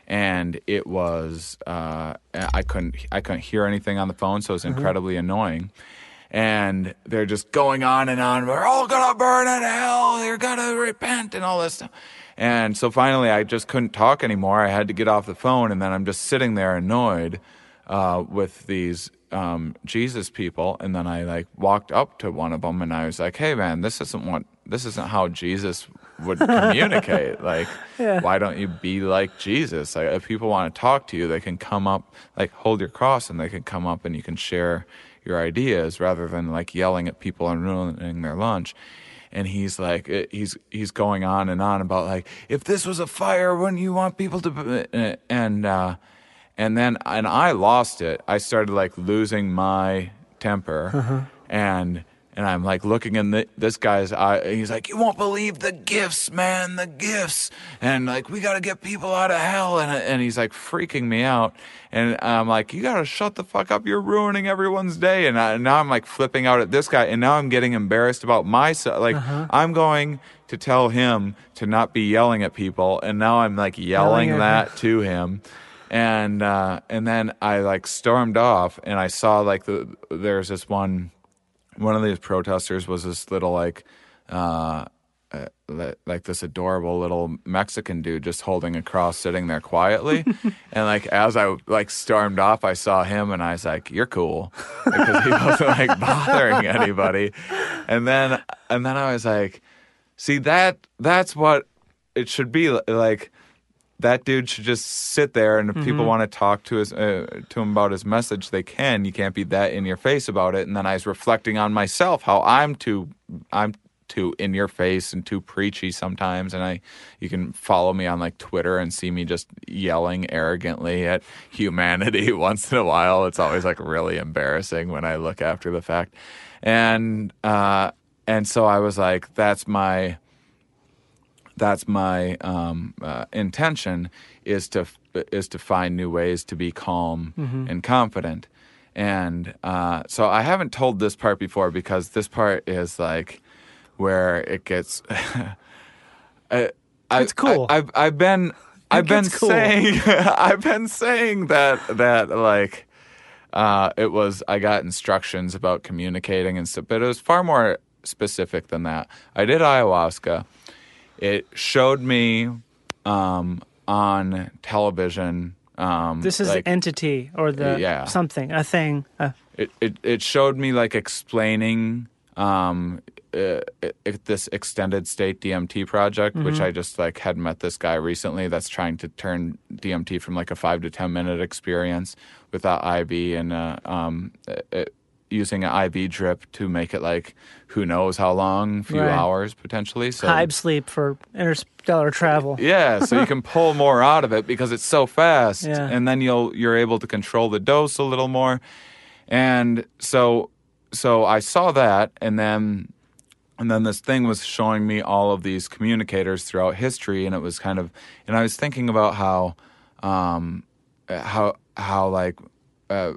And it was uh, I couldn't I couldn't hear anything on the phone so it was incredibly annoying. And they're just going on and on we're all gonna burn in hell. You're gonna repent and all this stuff. And so finally I just couldn't talk anymore. I had to get off the phone and then I'm just sitting there annoyed uh, with these um, Jesus people, and then I like walked up to one of them, and I was like, "Hey, man, this isn't what this isn't how Jesus would communicate. like, why don't you be like Jesus? Like, if people want to talk to you, they can come up, like, hold your cross, and they can come up, and you can share your ideas rather than like yelling at people and ruining their lunch." and he's like eh, he's he's going on and on about like if this was a fire wouldn't you want people to and uh and then and I lost it I started like losing my temper and and I'm like looking in the, this guy's eye. He's like, "You won't believe the gifts, man, the gifts." And like, we got to get people out of hell. And and he's like freaking me out. And I'm like, "You got to shut the fuck up. You're ruining everyone's day." And I, now I'm like flipping out at this guy. And now I'm getting embarrassed about myself. Like I'm going to tell him to not be yelling at people, and now I'm like yelling, Yelling that to him. And uh, and then I like stormed off, and I saw like the there's this one one of these protesters was this little like uh, uh like this adorable little Mexican dude just holding a cross sitting there quietly. And like as I like stormed off I saw him and I was like you're cool. Because he wasn't like bothering anybody. And then and then I was like see that that's what it should be like that dude should just sit there and if people want to talk to his uh, to him about his message they can. You can't be that in your face about it. And then i was reflecting on myself how i'm too i'm too in your face and too preachy sometimes. And i you can follow me on like twitter and see me just yelling arrogantly at humanity once in a while. It's always like really embarrassing when i look after the fact. And uh and so i was like that's my that's my um, uh, intention is to is to find new ways to be calm and confident and uh, so I haven't told this part before because this part is like where it gets I, I, It's cool. I, have I've been I've been cool. saying I've been saying that that like uh, it was I got instructions about communicating and stuff, but it was far more specific than that. I did ayahuasca. It showed me um, on television. Um, This is like, the entity or the Yeah. something, a thing. Uh, it, it, it showed me like explaining um, uh, uh, this extended state DMT project, which I just like had met this guy recently that's trying to turn DMT from like a five to ten minute experience without IV and uh, um, uh, uh, using an IV drip to make it like who knows how long, few Right. hours potentially. So Hype sleep for interstellar travel. yeah, so you can pull more out of it because it's so fast, Yeah. and then you'll you're able to control the dose a little more. And so so I saw that, and then and then this thing was showing me all of these communicators throughout history, and it was kind of and I was thinking about how um how how like uh,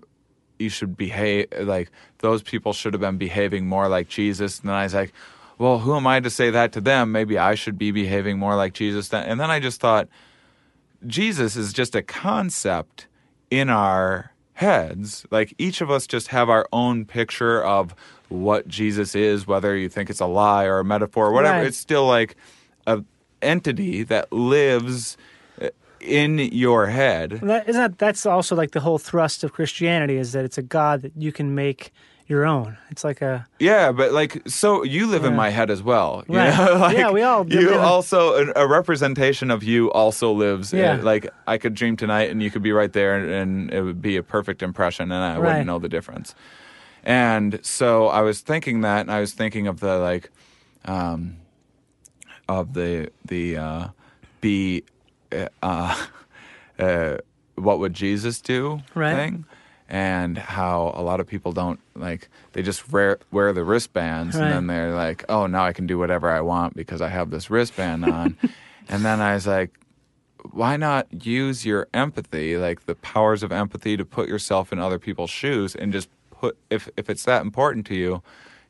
you should behave like those people should have been behaving more like Jesus. And then I was like, well, who am I to say that to them? Maybe I should be behaving more like Jesus. And then I just thought, Jesus is just a concept in our heads. Like each of us just have our own picture of what Jesus is, whether you think it's a lie or a metaphor, or whatever. Right. It's still like a entity that lives in your head. That, isn't that, that's also like the whole thrust of Christianity is that it's a God that you can make your own. It's like a Yeah, but like, so you live in my head as well. you Right. know? Like, Yeah, we all You also a, representation of you also lives. in- Yeah. like I could dream tonight, and you could be right there, and, and it would be a perfect impression, and I Right. wouldn't know the difference. And so I was thinking that, and I was thinking of the like, um, of the the uh, be, uh, uh, what would Jesus do Right. thing, and how a lot of people don't like they just wear wear the wristbands, Right. and then they're like, oh, now I can do whatever I want because I have this wristband on, and then I was like. Why not use your empathy, like the powers of empathy, to put yourself in other people's shoes and just put, if, if it's that important to you,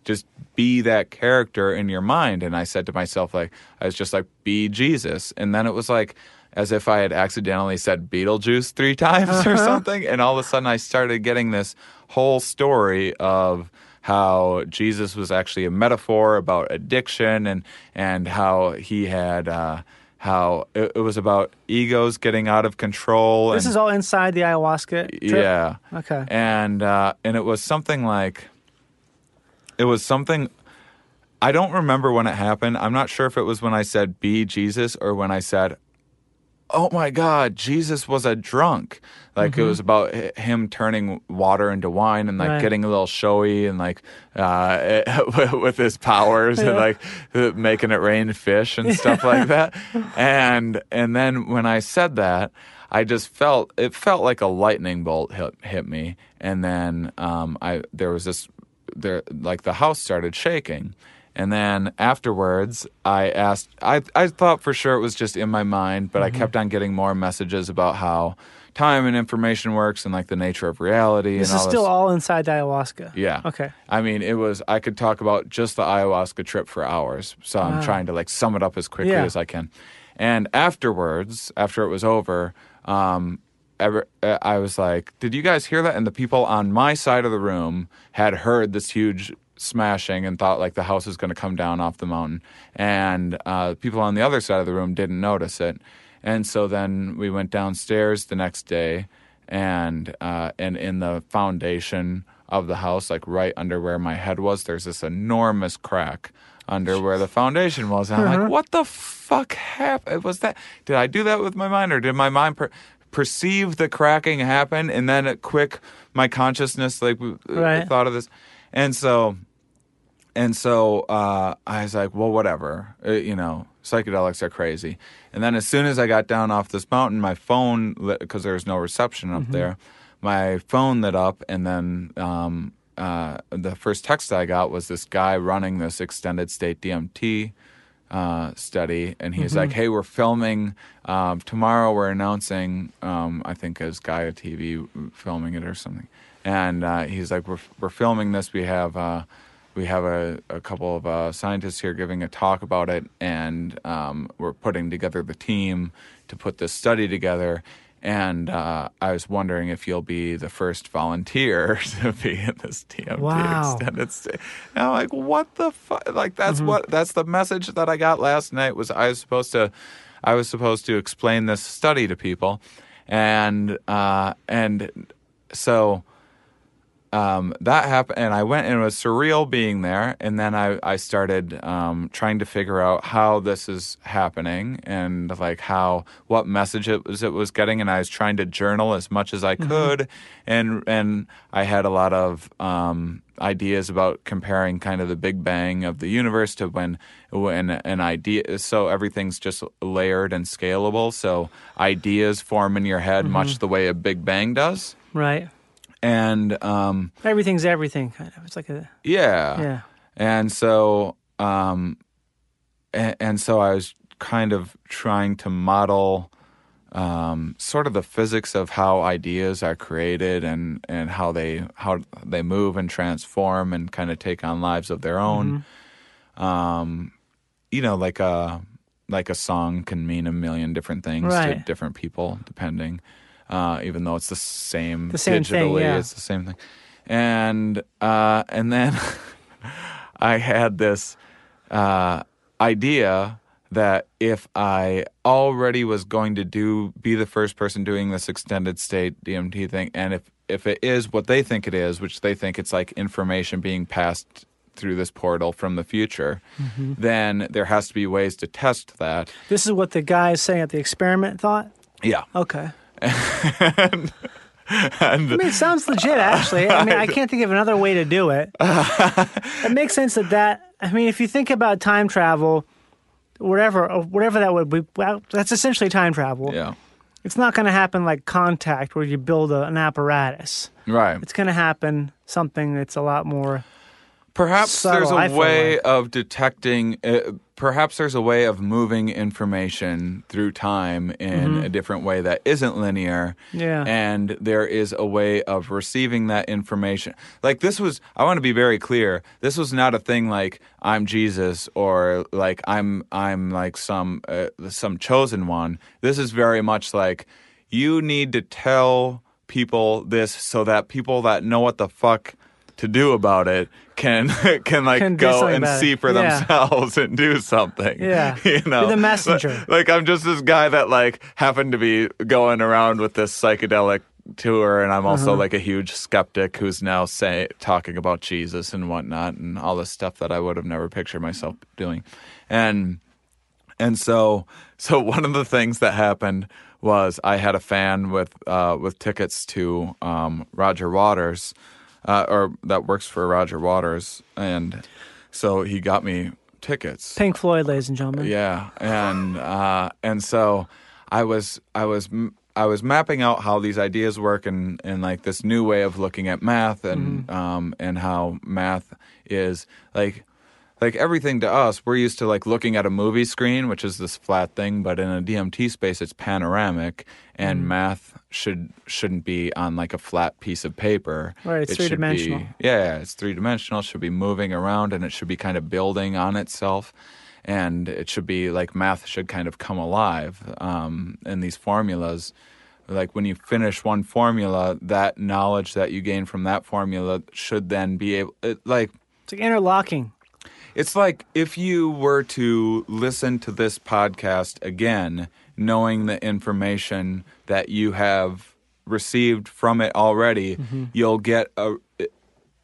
just be that character in your mind. And I said to myself, like, I was just like, be Jesus. And then it was like, as if I had accidentally said Beetlejuice three times or something. And all of a sudden I started getting this whole story of how Jesus was actually a metaphor about addiction and, and how he had, uh, how it, it was about egos getting out of control. this and, is all inside the ayahuasca. Trip? yeah Okay. and uh, and it was something like it was something I don't remember when it happened. I'm not sure if it was when I said be Jesus or when I said oh my god Jesus was a drunk. Like it was about him turning water into wine and like Right. getting a little showy and like uh, with his powers and like uh, making it rain fish and stuff like that. And and then when I said that I just felt it felt like a lightning bolt hit hit me, and then um, I there was this there like the house started shaking, and then afterwards I asked I I thought for sure it was just in my mind, but I kept on getting more messages about how time and information works and like the nature of reality. This is all still this. all inside the ayahuasca. Yeah. Okay. I mean, it was. I could talk about just the ayahuasca trip for hours. So I'm Wow. trying to like sum it up as quickly Yeah. as I can. And afterwards, after it was over, um, ever, uh, I was like, "Did you guys hear that?" And the people on my side of the room had heard this huge smashing and thought like the house was going to come down off the mountain. And uh, people on the other side of the room didn't notice it. And so then we went downstairs the next day, and uh, and in the foundation of the house, like right under where my head was, there's this enormous crack under where the foundation was. And I'm like, what the fuck happened? Was that? Did I do that with my mind, or did my mind per- perceive the cracking happen, and then it quick my consciousness like Right. thought of this, and so and so uh, I was like, well, whatever. Uh, you know, psychedelics are crazy. And then as soon as I got down off this mountain, my phone, because there was no reception up there, my phone lit up. And then um, uh, the first text I got was this guy running this extended state DMT uh, study. And he's like, hey, we're filming. Um, tomorrow we're announcing, um, I think as Gaia TV filming it or something. And uh, he's like, we're, we're filming this. We have. Uh, we have a, a couple of uh, scientists here giving a talk about it, and um, we're putting together the team to put this study together. And uh, I was wondering if you'll be the first volunteer to be in this DMT Wow. extended stay. And I'm like, what the fuck? Like that's what that's the message that I got last night. Was I was supposed to, I was supposed to explain this study to people, and uh, and so um, that happened, and I went, and it was surreal being there. And then I, I started um, trying to figure out how this is happening and like how what message it was it was getting. And I was trying to journal as much as I could, and and I had a lot of um, ideas about comparing kind of the Big Bang of the universe to when when an idea. So everything's just layered and scalable. So ideas form in your head much the way a Big Bang does. Right. And um, Everything's everything. Kind of. It's like a yeah. yeah. And so, um, and, and so I was kind of trying to model um, sort of the physics of how ideas are created and, and how they how they move and transform and kind of take on lives of their own. Um, you know, like a like a song can mean a million different things to different people, depending. Uh, even though it's the same The same digitally, thing, yeah. it's the same thing. And uh, and then I had this uh, idea that if I already was going to do be the first person doing this extended state DMT thing, and if if it is what they think it is, which they think it's like information being passed through this portal from the future, Mm-hmm. then there has to be ways to test that. This is what the guy is saying at the experiment thought. Yeah. Okay. And, I mean, it sounds legit, actually. I mean, I can't think of another way to do it. it makes sense that that. I mean, if you think about time travel, whatever, uh, whatever that would be, well, that's essentially time travel. yeah. It's not going to happen like contact, where you build a, an apparatus. Right. It's going to happen something that's a lot more. Perhaps subtle, there's a way like. of detecting. Uh, perhaps there's a way of moving information through time in a different way that isn't linear. Mm-hmm. Yeah. And there is a way of receiving that information. Like this was. I want to be very clear. This was not a thing like I'm Jesus or like I'm I'm like some uh, some chosen one. This is very much like you need to tell people this so that people that know what the fuck to do about it can can like Can go and about it. see for Yeah. themselves and do something. Yeah. you know, Be the messenger. Like, like, I'm just this guy that like happened to be going around with this psychedelic tour, and I'm also Uh-huh. like a huge skeptic who's now say talking about Jesus and whatnot and all this stuff that I would have never pictured myself doing, and and so so one of the things that happened was I had a fan with uh, with tickets to um, Roger Waters, uh, or that works for Roger Waters, and so he got me tickets. Pink Floyd, ladies and gentlemen. Yeah, and uh, and so I was I was I was mapping out how these ideas work and and like this new way of looking at math and um and how math is like like everything to us we're used to like looking at a movie screen which is this flat thing but in a DMT space it's panoramic and math should shouldn't be on like a flat piece of paper Right, it's It three-dimensional. yeah, it's three dimensional. Should be moving around, and it should be kind of building on itself, and it should be like math should kind of come alive. Um, and these formulas, like when you finish one formula, that knowledge that you gain from that formula should then be able, it, like It's like interlocking. It's like if you were to listen to this podcast again, knowing the information that you have received from it already, mm-hmm. you'll get a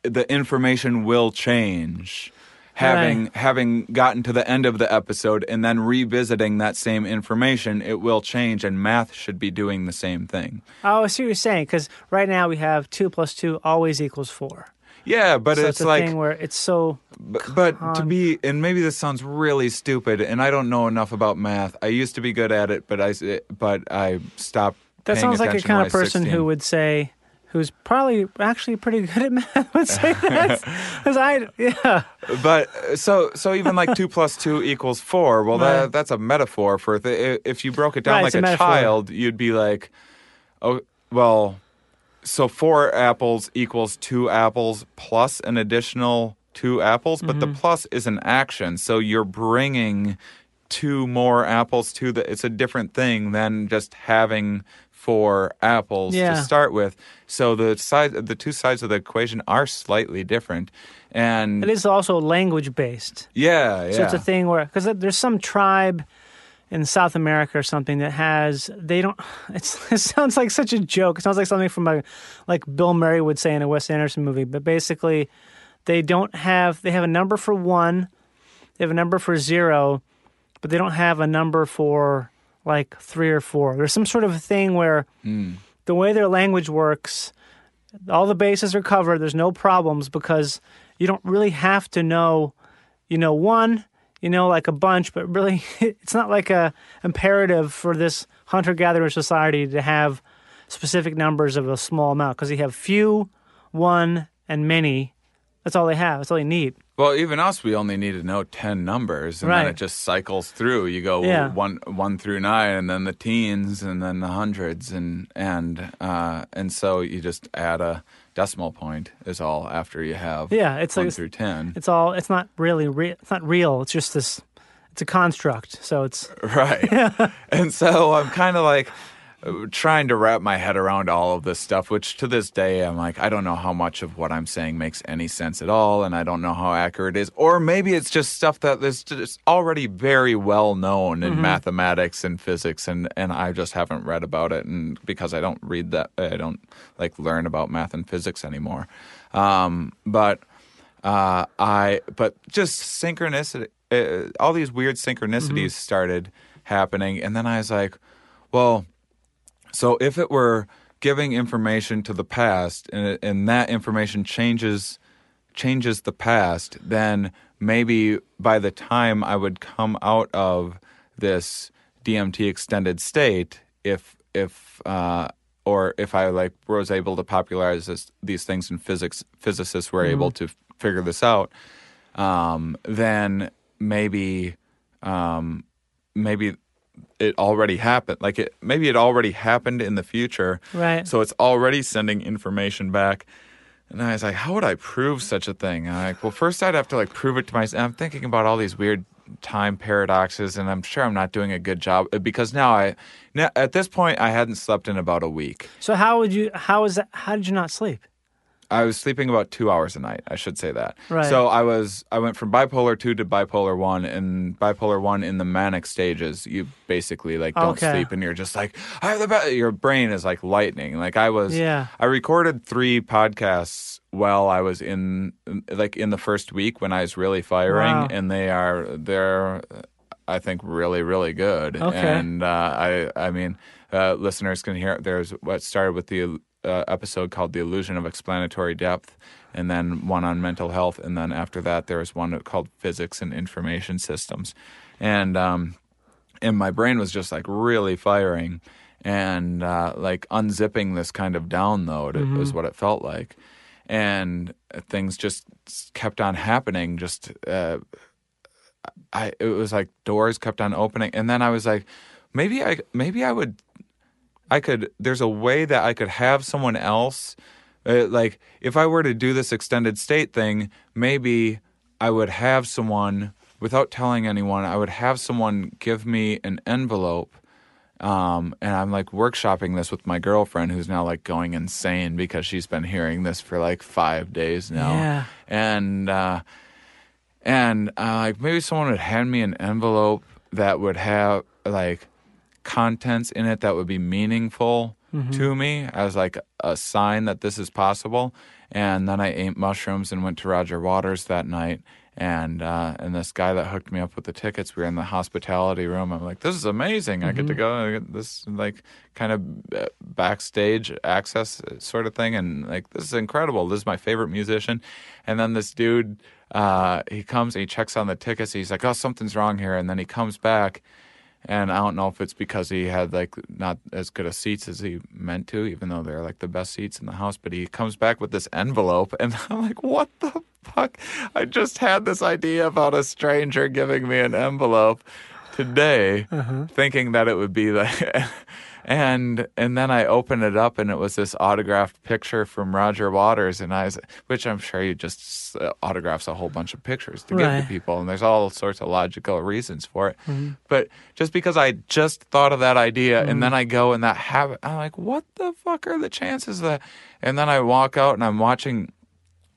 the information will change. Having Right. having gotten to the end of the episode and then revisiting that same information, it will change, and math should be doing the same thing. Oh, I see what you're saying. Because right now we have two plus two always equals four. Yeah, but so it's it's like thing where it's so But, but to be, and maybe this sounds really stupid, and I don't know enough about math. I used to be good at it, but I but I stopped. that sounds like a kind of person 16. who would say, who's probably actually pretty good at math would say that. Because I, yeah, But uh, so, so even like two plus two equals four. Well, Right. that, that's a metaphor for if you broke it down Right, like a a, child, you'd be like, oh, well, so four apples equals two apples plus an additional two apples, but the Mm-hmm. plus is an action. So you're bringing two more apples to the, it's a different thing than just having four apples Yeah. to start with. So the side, the two sides of the equation are slightly different, and It is also language based. yeah, yeah. So it's a thing where because there's some tribe in South America or something that has they don't. It's, it sounds like such a joke. It sounds like something from a like Bill Murray would say in a Wes Anderson movie. But basically, they don't have they have a number for one, they have a number for zero, but they don't have a number for like three or four. There's some sort of thing where hmm. the way their language works, all the bases are covered. There's no problems because you don't really have to know, you know, one, you know, like a bunch, but really, it's not like a imperative for this hunter gatherer society to have specific numbers of a small amount because you have few, one, and many. That's all they have. That's all they need. Well, even us, we only need to know ten numbers, and Right. then it just cycles through. You go Yeah. one one through nine, and then the teens, and then the hundreds, and and uh, and so you just add a decimal point is all after you have Yeah, it's one like- through ten. It's all. It's not really. Re- it's not real. It's just this. It's a construct. So it's Right. and so I'm kind of like trying to wrap my head around all of this stuff, which to this day I'm like, I don't know how much of what I'm saying makes any sense at all, and I don't know how accurate it is. Or maybe it's just stuff that is just already very well known in mathematics and physics, and, and I just haven't read about it, and because I don't read that, I don't like learn about math and physics anymore. Um, but uh, I but just synchronicity, uh, all these weird synchronicities started happening, and then I was like, well, so if it were giving information to the past, and it, and that information changes changes the past, then maybe by the time I would come out of this DMT extended state, if if uh, or if I like was able to popularize this, these things in physics, physicists were able to f- figure this out, um, then maybe um, maybe it already happened. Like it maybe it already happened in the future. Right. So it's already sending information back. And I was like, how would I prove such a thing? And I'm like, well, first I'd have to like prove it to myself. I'm thinking about all these weird time paradoxes, and I'm sure I'm not doing a good job uh, because now I, now at this point, I hadn't slept in about a week. so. How would you? How is that? How did you not sleep? I was sleeping about two hours a night. I should say that. Right. So I was I went from bipolar two to bipolar one, and bipolar one in the manic stages, you basically like don't Okay. sleep, and you're just like I have the best. Your brain is like lightning. Like I was. Yeah. I recorded three podcasts while I was in like in the first week when I was really firing, Wow. and they are they're I think really really good. Okay. And uh, I I mean uh, listeners can hear there's what started with the uh, episode called "The Illusion of Explanatory Depth," and then one on mental health, and then after that there was one called "Physics and Information Systems," and um, and my brain was just like really firing and uh, like unzipping this kind of download it was what it felt like. And things just kept on happening just uh, i it was like doors kept on opening. And then i was like maybe i maybe i would i could there's a way that i could have someone else uh, like if i were to do this extended state thing maybe i would have someone without telling anyone i would have someone give me an envelope um, and I'm like workshopping this with my girlfriend who's now like going insane because she's been hearing this for like five days now. Yeah. And uh, and uh, like maybe someone would hand me an envelope that would have like contents in it that would be meaningful to me as like a sign that this is possible. And then I ate mushrooms and went to Roger Waters that night. And uh, and this guy that hooked me up with the tickets, we were in the hospitality room. I'm like, this is amazing. I get to go. I get this like kind of uh, backstage access sort of thing, and like this is incredible. This is my favorite musician. And then this dude, uh, he comes, and he checks on the tickets. He's like, oh, something's wrong here. And then he comes back, and I don't know if it's because he had like not as good of seats as he meant to, even though they're like the best seats in the house. But he comes back with this envelope, and I'm like, what the fuck? I just had this idea about a stranger giving me an envelope today, uh-huh. thinking that it would be like. And and then I opened it up, and it was this autographed picture from Roger Waters, and I was, which I'm sure he just uh, autographs a whole bunch of pictures to give to people, and there's all sorts of logical reasons for it. But just because I just thought of that idea, and then I go in that habit, I'm like, what the fuck are the chances of that? And then I walk out, and I'm watching.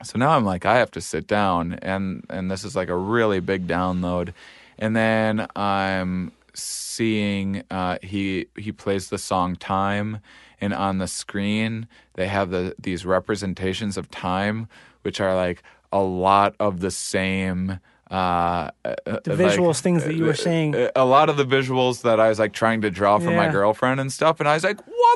So now I'm like, I have to sit down, and and this is like a really big download, and then I'm seeing uh, he he plays the song "Time," and on the screen they have the these representations of time, which are like a lot of the same. Uh, the visuals, things that you were saying. A lot of the visuals that I was like trying to draw for my girlfriend and stuff, and I was like, "What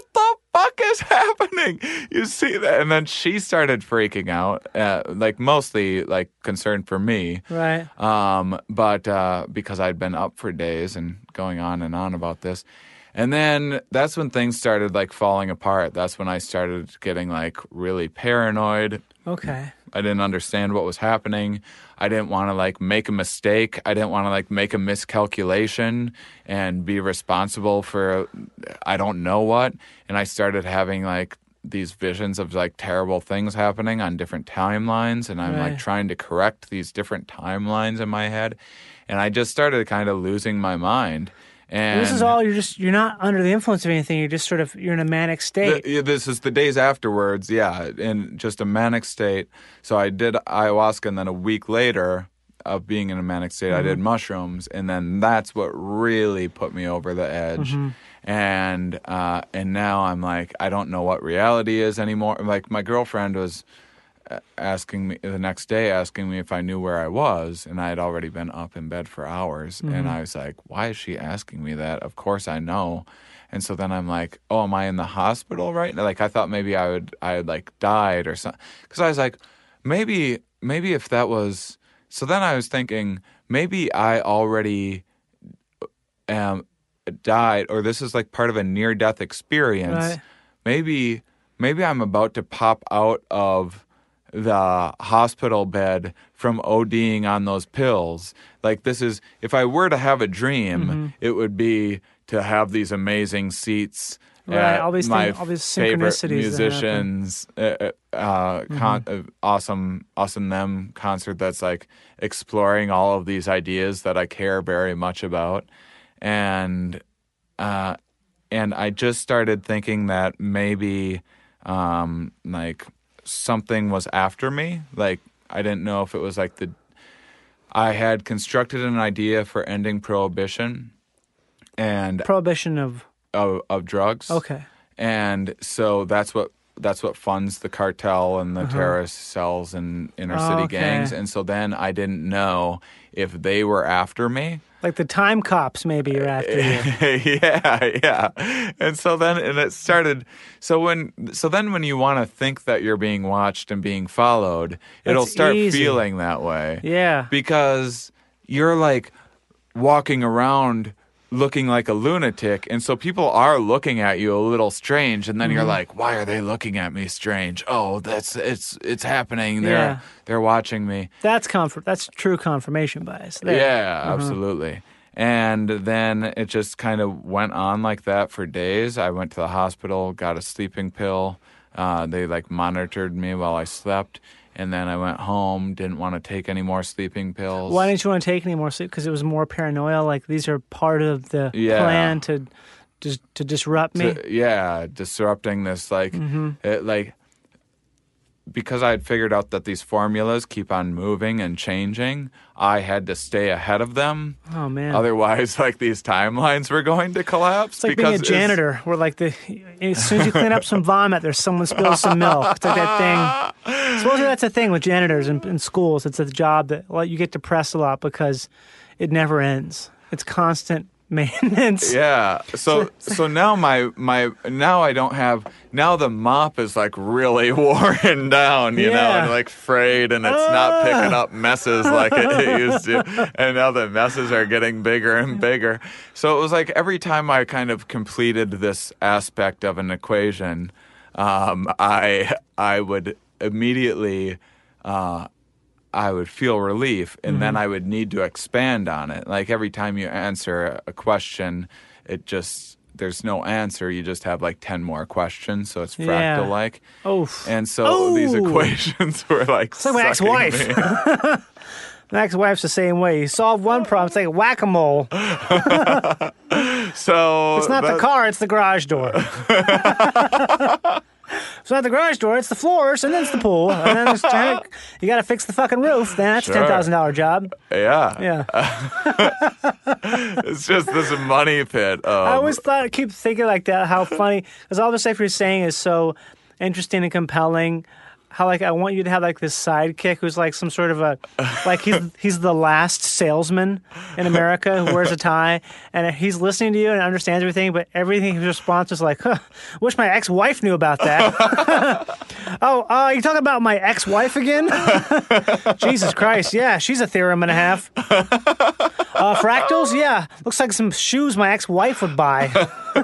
fuck is happening?" You see that, and then she started freaking out, uh, like mostly like concerned for me, Right. um, but uh, because I'd been up for days and going on and on about this. And then that's when things started like falling apart. That's when I started getting like really paranoid. Okay. I didn't understand what was happening. I didn't want to like make a mistake. I didn't want to like make a miscalculation and be responsible for I don't know what. And I started having like these visions of like terrible things happening on different timelines and I'm Right. like trying to correct these different timelines in my head. And I just started kind of losing my mind. And this is all you're just you're not under the influence of anything. You're just sort of you're in a manic state. the- this is the days afterwards, yeah, in just a manic state. So I did ayahuasca, and then a week later of being in a manic state, I did mushrooms, and then that's what really put me over the edge. And uh, and now I'm like, I don't know what reality is anymore. Like my girlfriend was asking me the next day, asking me if I knew where I was, and I had already been up in bed for hours. And mm-hmm. I was like, "Why is she asking me that?" Of course I know. And so then I'm like, "Oh, am I in the hospital right now?" Like I thought maybe I would, I had like died or something. Because I was like, maybe, maybe if that was. So then I was thinking, maybe I already uh, am died, or this is like part of a near death experience. Right. Maybe, maybe I'm about to pop out of the hospital bed from ODing on those pills. Like this is if I were to have a dream, Mm-hmm. it would be to have these amazing seats. Right, all these my thing- all these synchronicities musicians, uh, uh, uh, con- Mm-hmm. uh, awesome, awesome them concert that's like exploring all of these ideas that I care very much about, and uh, and I just started thinking that maybe um, like something was after me. Like I didn't know if it was like the I had constructed an idea for ending prohibition and Prohibition of of, of drugs. okay. And so that's what that's what funds the cartel and the terrorist cells and inner Uh-huh. Oh, city okay. gangs. And so then I didn't know if they were after me. Like the time cops maybe are after you. yeah, yeah. And so then and it started so when so then when you want to think that you're being watched and being followed, it'll start easy. feeling that way. Yeah. Because you're like walking around looking like a lunatic and so people are looking at you a little strange and then you're Mm-hmm. like why are they looking at me strange oh that's it's it's happening they're Yeah. they're watching me That's comfort. That's true confirmation bias. There. yeah, Uh-huh. absolutely. And then it just kind of went on like that for days. I went to the hospital, got a sleeping pill. Uh, they like monitored me while I slept. And then I went home, didn't want to take any more sleeping pills. Why didn't you want to take any more sleep? Because it was more paranoia. Like these are part of the Yeah. plan to, just to disrupt me. to- yeah, disrupting this like Mm-hmm. it, like because I had figured out that these formulas keep on moving and changing, I had to stay ahead of them. oh man. Otherwise, like these timelines were going to collapse. It's like being a janitor, where like the as soon as you clean up some vomit, there's someone spills some milk. It's like that thing. Supposedly that's a thing with janitors in, in schools. It's a job that well, you get depressed a lot because it never ends. It's constant maintenance. Yeah. So so now my my now I don't have now the mop is like really worn down, you know, and like frayed and it's not picking up messes like it used to. And now the messes are getting bigger and bigger. So it was like every time I kind of completed this aspect of an equation, um, I I would immediately uh, I would feel relief, and then mm-hmm. I would need to expand on it. Like every time you answer a question, it just there's no answer. You just have like ten more questions, so it's fractal like. Oh, And so these Oh. equations were like. like my ex-wife. me. My ex-wife's the same way. You solve one problem, it's like whack-a-mole. So It's not the car, it's the garage door. It's not the garage door, it's the floors, and then it's the pool. And then it's, tank. you got to fix the fucking roof. Then that's a $10,000 job. Yeah. Yeah. It's just this money pit. Of, I um, always thought, keep thinking like that, how funny, because all the stuff you're saying is so interesting and compelling. How like I want you to have like this sidekick who's like some sort of a like he's he's the last salesman in America who wears a tie and he's listening to you and understands everything, but everything his response is like, huh, "Wish my ex-wife knew about that." oh, uh, you talking about my ex-wife again? Jesus Christ, yeah, she's a theorem and a half. Uh, fractals? Yeah. Looks like some shoes my ex wife would buy.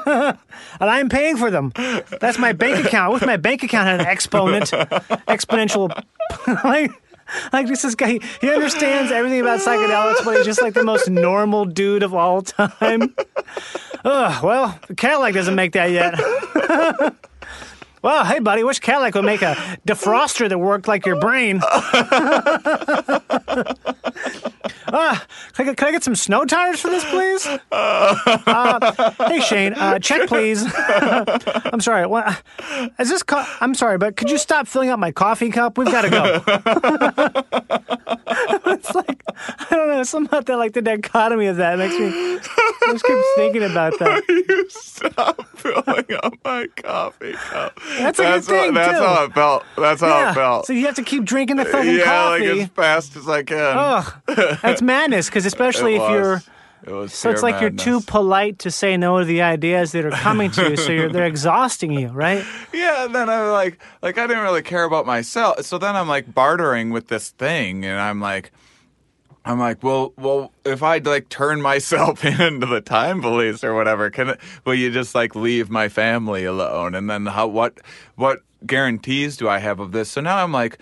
and I'm paying for them. That's my bank account. With my bank account had an exponent, exponential. like, like this is guy, he understands everything about psychedelics, but he's just like the most normal dude of all time. Ugh, well, Cadillac doesn't make that yet. Well, hey, buddy, wish Cadillac would make a defroster that worked like your brain. Ah, can I, get, can I get some snow tires for this, please? Uh, hey, Shane, uh, check, please. I'm sorry. What, is this? Co- I'm sorry, but could you stop filling up my coffee cup? We've got to go. it's like I don't know. Something about that, like the dichotomy of that, makes me. I just keep thinking about that. you stop filling up oh my coffee cup. That's a good that's thing, What, that's too. how it felt. That's how it felt. So you have to keep drinking the fucking yeah, coffee. like as fast as I can. Ugh, that's madness. Because especially if was. you're It was So it's like you're too polite to say no to the ideas that are coming to you, so you're, they're exhausting you, right? Yeah, and then I'm like, like I didn't really care about myself. So then I'm like bartering with this thing, and I'm like, I'm like, well, well, if I like turn myself into the time police or whatever, can it, will you just like leave my family alone? And then how? What? What guarantees do I have of this? So now I'm like.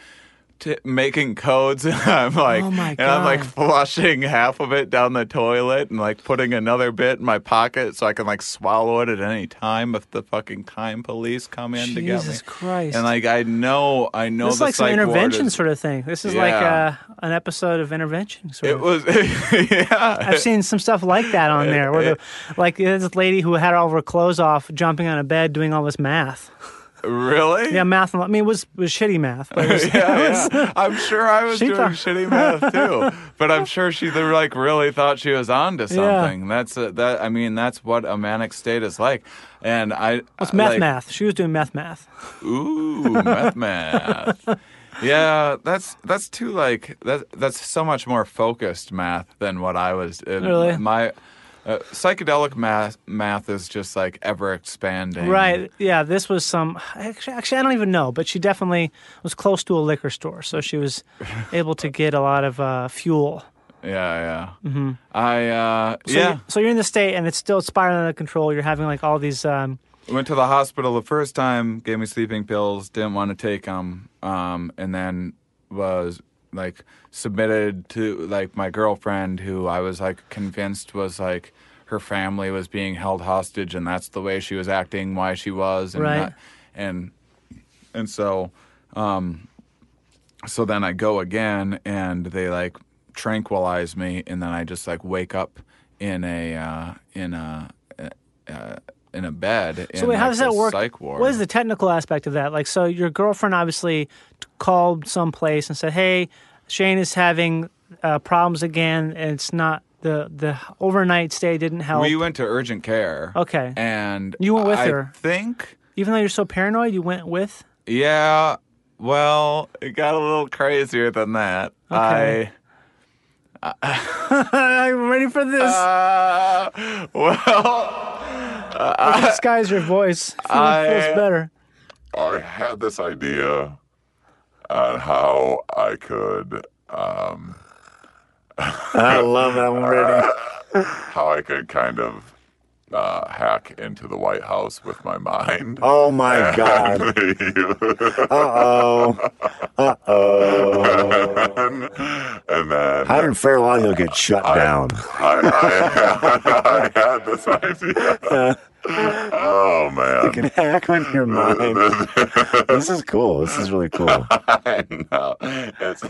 T- making codes and I'm like Oh and I'm like flushing half of it down the toilet and like putting another bit in my pocket so I can like swallow it at any time if the fucking time police come in to get me. Jesus Christ. And like I know, I know this is like some intervention is- sort of thing. This is like Yeah. uh, an episode of intervention. Sort It of. was, yeah. I've seen some stuff like that on there, where the, like this lady who had all of her clothes off, jumping on a bed, doing all this math. really? Yeah, math. I mean, it was was shitty math, but it was, yeah, yeah. I'm sure I was doing thought- shitty math too, but I'm sure she like really thought she was onto something. Yeah. That's a, that. I mean, that's what a manic state is like. And I, it's math like, math. She was doing math math. Ooh, math math. Yeah, that's that's too like that. That's so much more focused math than what I was. uh, Really? My uh, psychedelic math math is just like ever expanding. Right. Yeah. This was some. Actually, actually, I don't even know, but she definitely was close to a liquor store, so she was able to get a lot of uh, fuel. Yeah, yeah. Mm-hmm. I uh, So yeah You're, so you're in the state, and it's still spiraling out of control. You're having like all these. Um, went to the hospital the first time. Gave me sleeping pills. Didn't want to take them. Um, and then was like submitted to like my girlfriend, who I was like convinced was like her family was being held hostage, and that's the way she was acting, why she was, and Right. not- and and so um, so then I go again, and they like tranquilize me, and then I just like wake up in a uh, in a uh, in a bed. so in, wait, how like, does that work? What is the technical aspect of that? Like, so your girlfriend obviously called someplace and said, "Hey, Shane is having uh, problems again, and it's not the the overnight stay didn't help." We went to urgent care. Okay. And You went with I her? think, Even though you're so paranoid, you went with. yeah. Well, it got a little crazier than that. Okay. I'm ready for this. I uh, well, Disguise your voice. Feel, I- feels better. I had this idea on how I could um, I love that one already. how I could kind of uh, hack into the White House with my mind. Oh my god. Uh oh. Uh oh. and, then How did Fairlawn get shut down? I, I, I had this idea. Man. you can hack on your mind. this is cool. This is really cool. no, it's,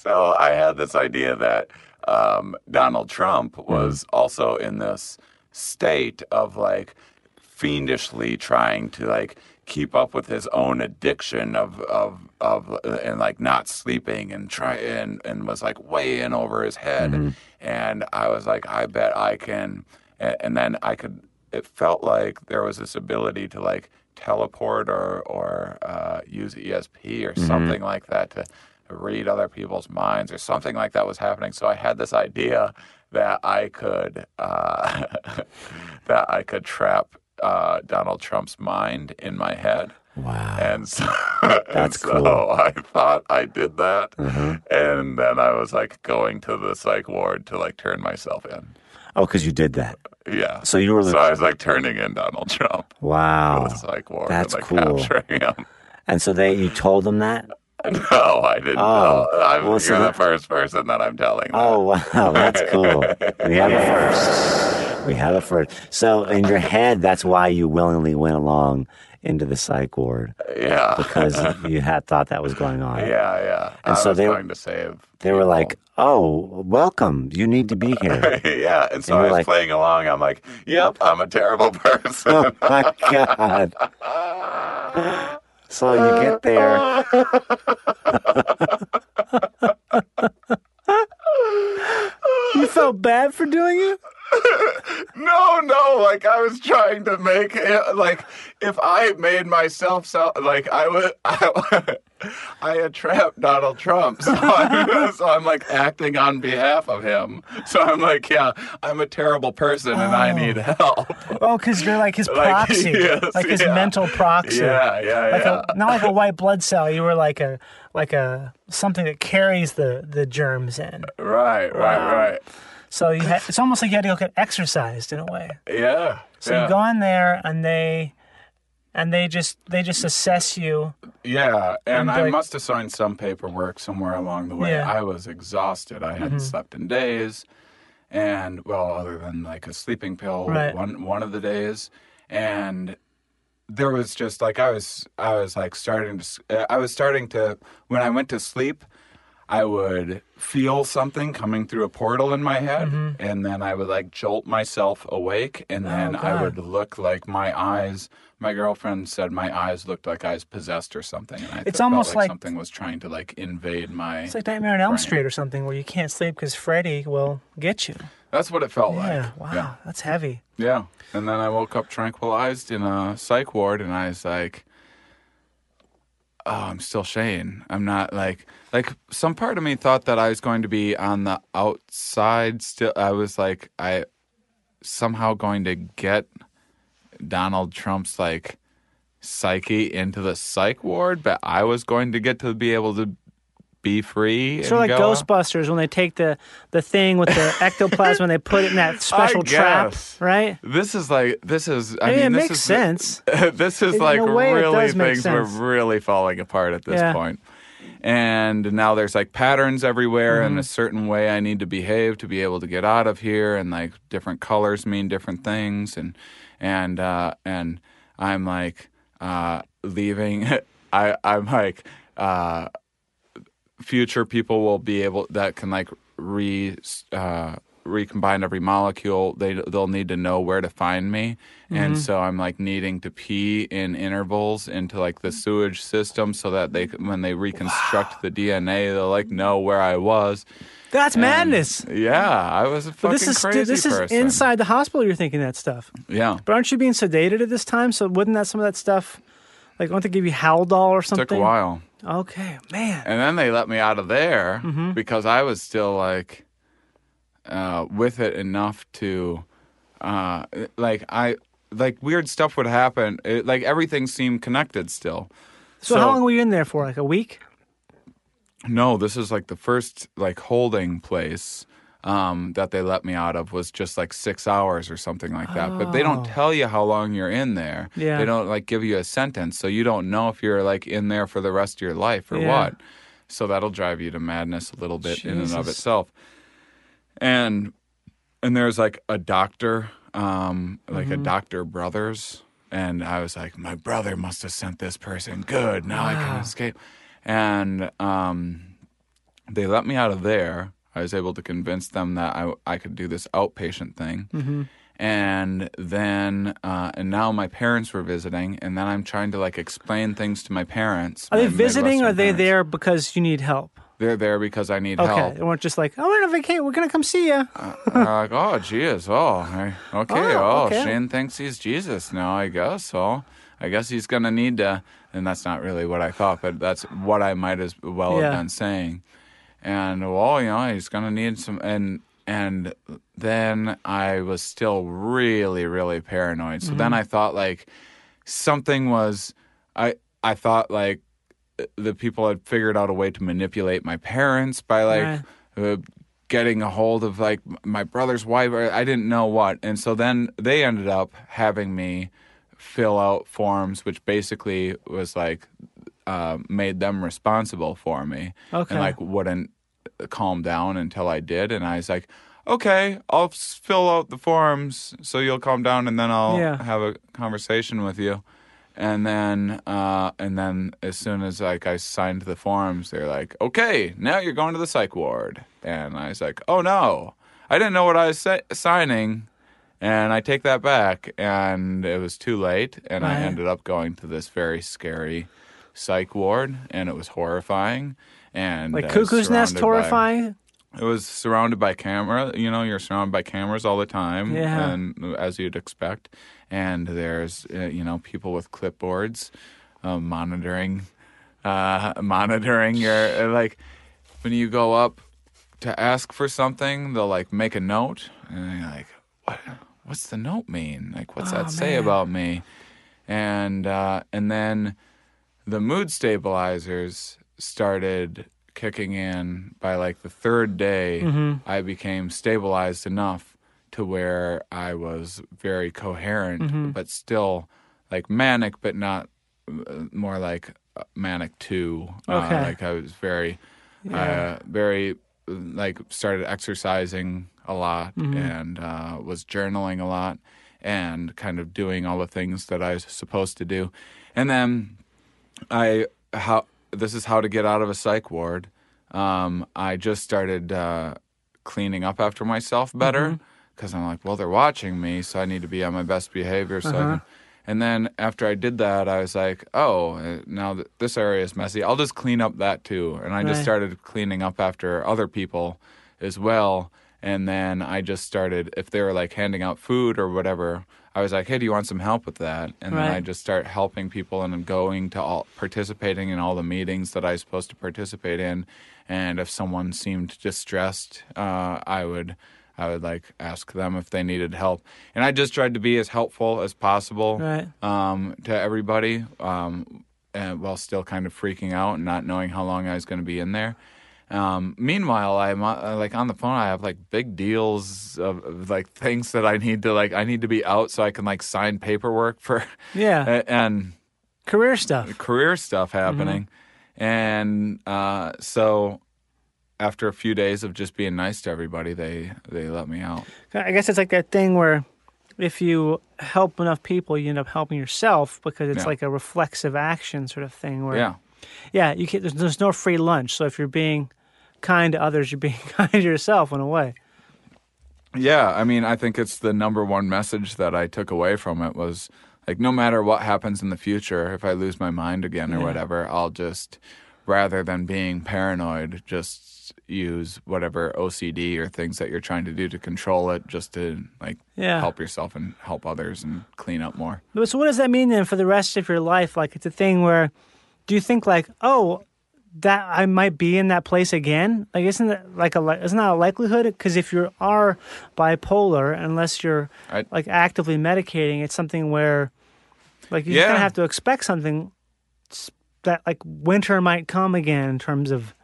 so I had this idea that um, Donald Trump was also in this state of like fiendishly trying to like keep up with his own addiction of of of and like not sleeping and try and and was like way in over his head and I was like I bet I can and, and then I could it felt like there was this ability to like teleport or or uh, use ESP or something like that to read other people's minds or something like that was happening. So I had this idea that I could uh, that I could trap uh, Donald Trump's mind in my head. Wow. And so, and so cool. Mm-hmm. I thought I did that, and then I was like going to the psych ward to like turn myself in. Oh, because you did that. Yeah. So you were So I was like turning in Donald Trump. wow. to the psych ward. That's and, like, cool. Capturing him. And so they, you told them that? No, I didn't. Oh, know. I'm, well, so you're the first person that I'm telling. that. Oh wow, that's cool. We have a first. We have a first. So in your head, that's why you willingly went along into the psych ward yeah. because you had thought that was going on. yeah, yeah. And I so they- going to save. They were like, "Oh, welcome. You need to be here." yeah, and so And I was like- playing along. I'm like, "Yep, I'm a terrible person." oh my god. So you get there. You felt bad for doing it? No, no, like I was trying to make it like if I made myself so like I would I, I had trapped Donald Trump, so I'm, so I'm like acting on behalf of him. So I'm like, yeah, I'm a terrible person and I need oh. help. Oh, because you're like his Like, proxy, yes, like his yeah. mental proxy. Yeah, yeah, Like yeah. a, not like a white blood cell. You were like a like a something that carries the the germs in. Right, right, right. So you had, it's almost like you had to go get exercised in a way. Yeah. So yeah. you go in there and they and they just they just assess you. Yeah, and And, I like- must have signed some paperwork somewhere along the way. Yeah. Mm-hmm. I was exhausted. I hadn't slept in days, and well, other than like a sleeping pill, Right. one one of the days, and there was just like I was I was like starting to I was starting to when I went to sleep. I would feel something coming through a portal in my head, Mm-hmm. and then I would like jolt myself awake, and then I Oh, God. would look like my eyes. My girlfriend said my eyes looked like I was possessed or something, and I It's almost like, like- something was trying to like invade my. It's like Nightmare on Elm Right. Street or something where you can't sleep because Freddy will get you. That's what it felt Yeah, like. wow, Yeah. that's heavy. Yeah. And then I woke up tranquilized in a psych ward and I was like, oh, I'm still Shane. I'm not like, like some part of me thought that I was going to be on the outside still. I was like, I somehow going to get Donald Trump's like psyche into the psych ward, but I was going to get to be able to be free. Sort of like Ghostbusters when they take the the thing with the ectoplasm and they put it in that special trap, right? This is like this is. I I mean, mean, it this makes is sense. this is like really things were really falling apart at this Yeah. point. And now there's like patterns everywhere Mm-hmm. and a certain way I need to behave to be able to get out of here and like different colors mean different things and and uh and I'm like uh leaving I I'm like uh future people will be able that can like re uh, recombine every molecule. They they'll need to know where to find me, Mm-hmm. and so I'm like needing to pee in intervals into like the sewage system so that they when they reconstruct the DNA, they'll like know where I was. That's And, madness. Yeah, I was a But fucking this is crazy this is person. inside the hospital. You're thinking that stuff, Yeah, but aren't you being sedated at this time? So wouldn't that some of that stuff, like, won't they give you Haldol or something? took a while. Okay, man. And then they let me out of there Mm-hmm. because I was still like uh, with it enough to uh, like I like weird stuff would happen. It, like everything seemed connected still. So, how long were you in there for? Like a week? No, this is like the first like holding place um, that they let me out of was just like six hours or something like that. But they don't tell you how long you're in there. Oh. Yeah. They don't like give you a sentence, so you don't know if you're like in there for the rest of your life or Yeah. what. So that'll drive you to madness a little bit in and of Jesus. itself. And and there's like a doctor, um, like Mm-hmm. a Doctor Brothers and I was like, my brother must have sent this person. Good, now I can escape. And um, they let me out of there. I was able to convince them that I, I could do this outpatient thing. Mm-hmm. And then, uh, and now my parents were visiting, and then I'm trying to like explain things to my parents. Are they visiting or are they parents. there because you need help? They're there because I need Okay. help. They weren't just like, oh, we're on vacation. We're going to come see you. They're like, oh, Jesus. Oh, I- okay. Oh, Oh, okay. Shane thinks he's Jesus now, I guess. So I guess he's going to need to. And that's not really what I thought, but that's what I might as well Yeah. have been saying. And, well, you know, he's to need some. And, and then I was still really, really paranoid. So Mm-hmm. then I thought, like, something was. I, I thought, like, the people had figured out a way to manipulate my parents by like Right. uh, getting a hold of like my brother's wife or I didn't know what and so then they ended up having me fill out forms which basically was like uh, made them responsible for me Okay. and like wouldn't calm down until I did and I was like okay I'll fill out the forms so you'll calm down and then I'll Yeah. have a conversation with you and then uh, and then as soon as like I signed the forms, they're like, "Okay, now you're going to the psych ward." And I was like, "Oh no, I didn't know what I was sa- signing." And I take that back, and it was too late, and I ended up going to this very scary psych ward, and it was horrifying. And Like I Cuckoo's Nest surrounded by- horrifying? it was surrounded by camera. You know, you're surrounded by cameras all the time, Yeah. and as you'd expect. And there's, uh, you know, people with clipboards uh, monitoring, uh, monitoring your uh, like when you go up to ask for something, they'll like make a note, and you're like, what? What's the note mean? Like, what's Oh, that say man. about me? And uh, and then the mood stabilizers started kicking in by like the third day Mm-hmm. i became stabilized enough to where i was very coherent Mm-hmm. but still like manic but not uh, more like uh, manic 2 Okay. uh, like i was very uh, very uh, like started exercising a lot Mm-hmm. and uh, was journaling a lot and kind of doing all the things that i was supposed to do and then I how this is how to get out of a psych ward. Um, I just started uh, cleaning up after myself better because I'm like, well, they're watching me, so I need to be on my best behavior. So, I can, and then after I did that, I was like, oh, uh, now that this area is messy, I'll just clean up that too. And I just started cleaning up after other people as well. And then I just started, if they were like handing out food or whatever, I was like, hey, do you want some help with that? And then I just start helping people and going to all, participating in all the meetings that I was supposed to participate in. And if someone seemed distressed, uh, I would, I would like ask them if they needed help. And I just tried to be as helpful as possible Right. um, to everybody, um, and while still kind of freaking out and not knowing how long I was going to be in there. Um, meanwhile, I'm uh, like on the phone. I have like big deals of, of like things that I need to like. I need to be out so I can like sign paperwork for Yeah. and Career stuff. career stuff happening. And uh, so after a few days of just being nice to everybody, they they let me out. I guess it's like that thing where if you help enough people, you end up helping yourself because it's Yeah. like a reflexive action sort of thing where Yeah. yeah, you can, there's, there's no free lunch. So if you're being kind to others, you're being kind to yourself in a way. Yeah, I mean, I think it's the number one message that I took away from it was like, no matter what happens in the future, if I lose my mind again or Yeah. whatever, I'll just, rather than being paranoid, just use whatever OCD or things that you're trying to do to control it, just to like Yeah. help yourself and help others and clean up more. So what does that mean then for the rest of your life? Like it's a thing where do you think like, oh, that I might be in that place again? Like isn't that like a isn't that a likelihood? Because if you are bipolar, unless you're I- like actively medicating, it's something where like you Yeah. kind of have to expect something that like winter might come again in terms of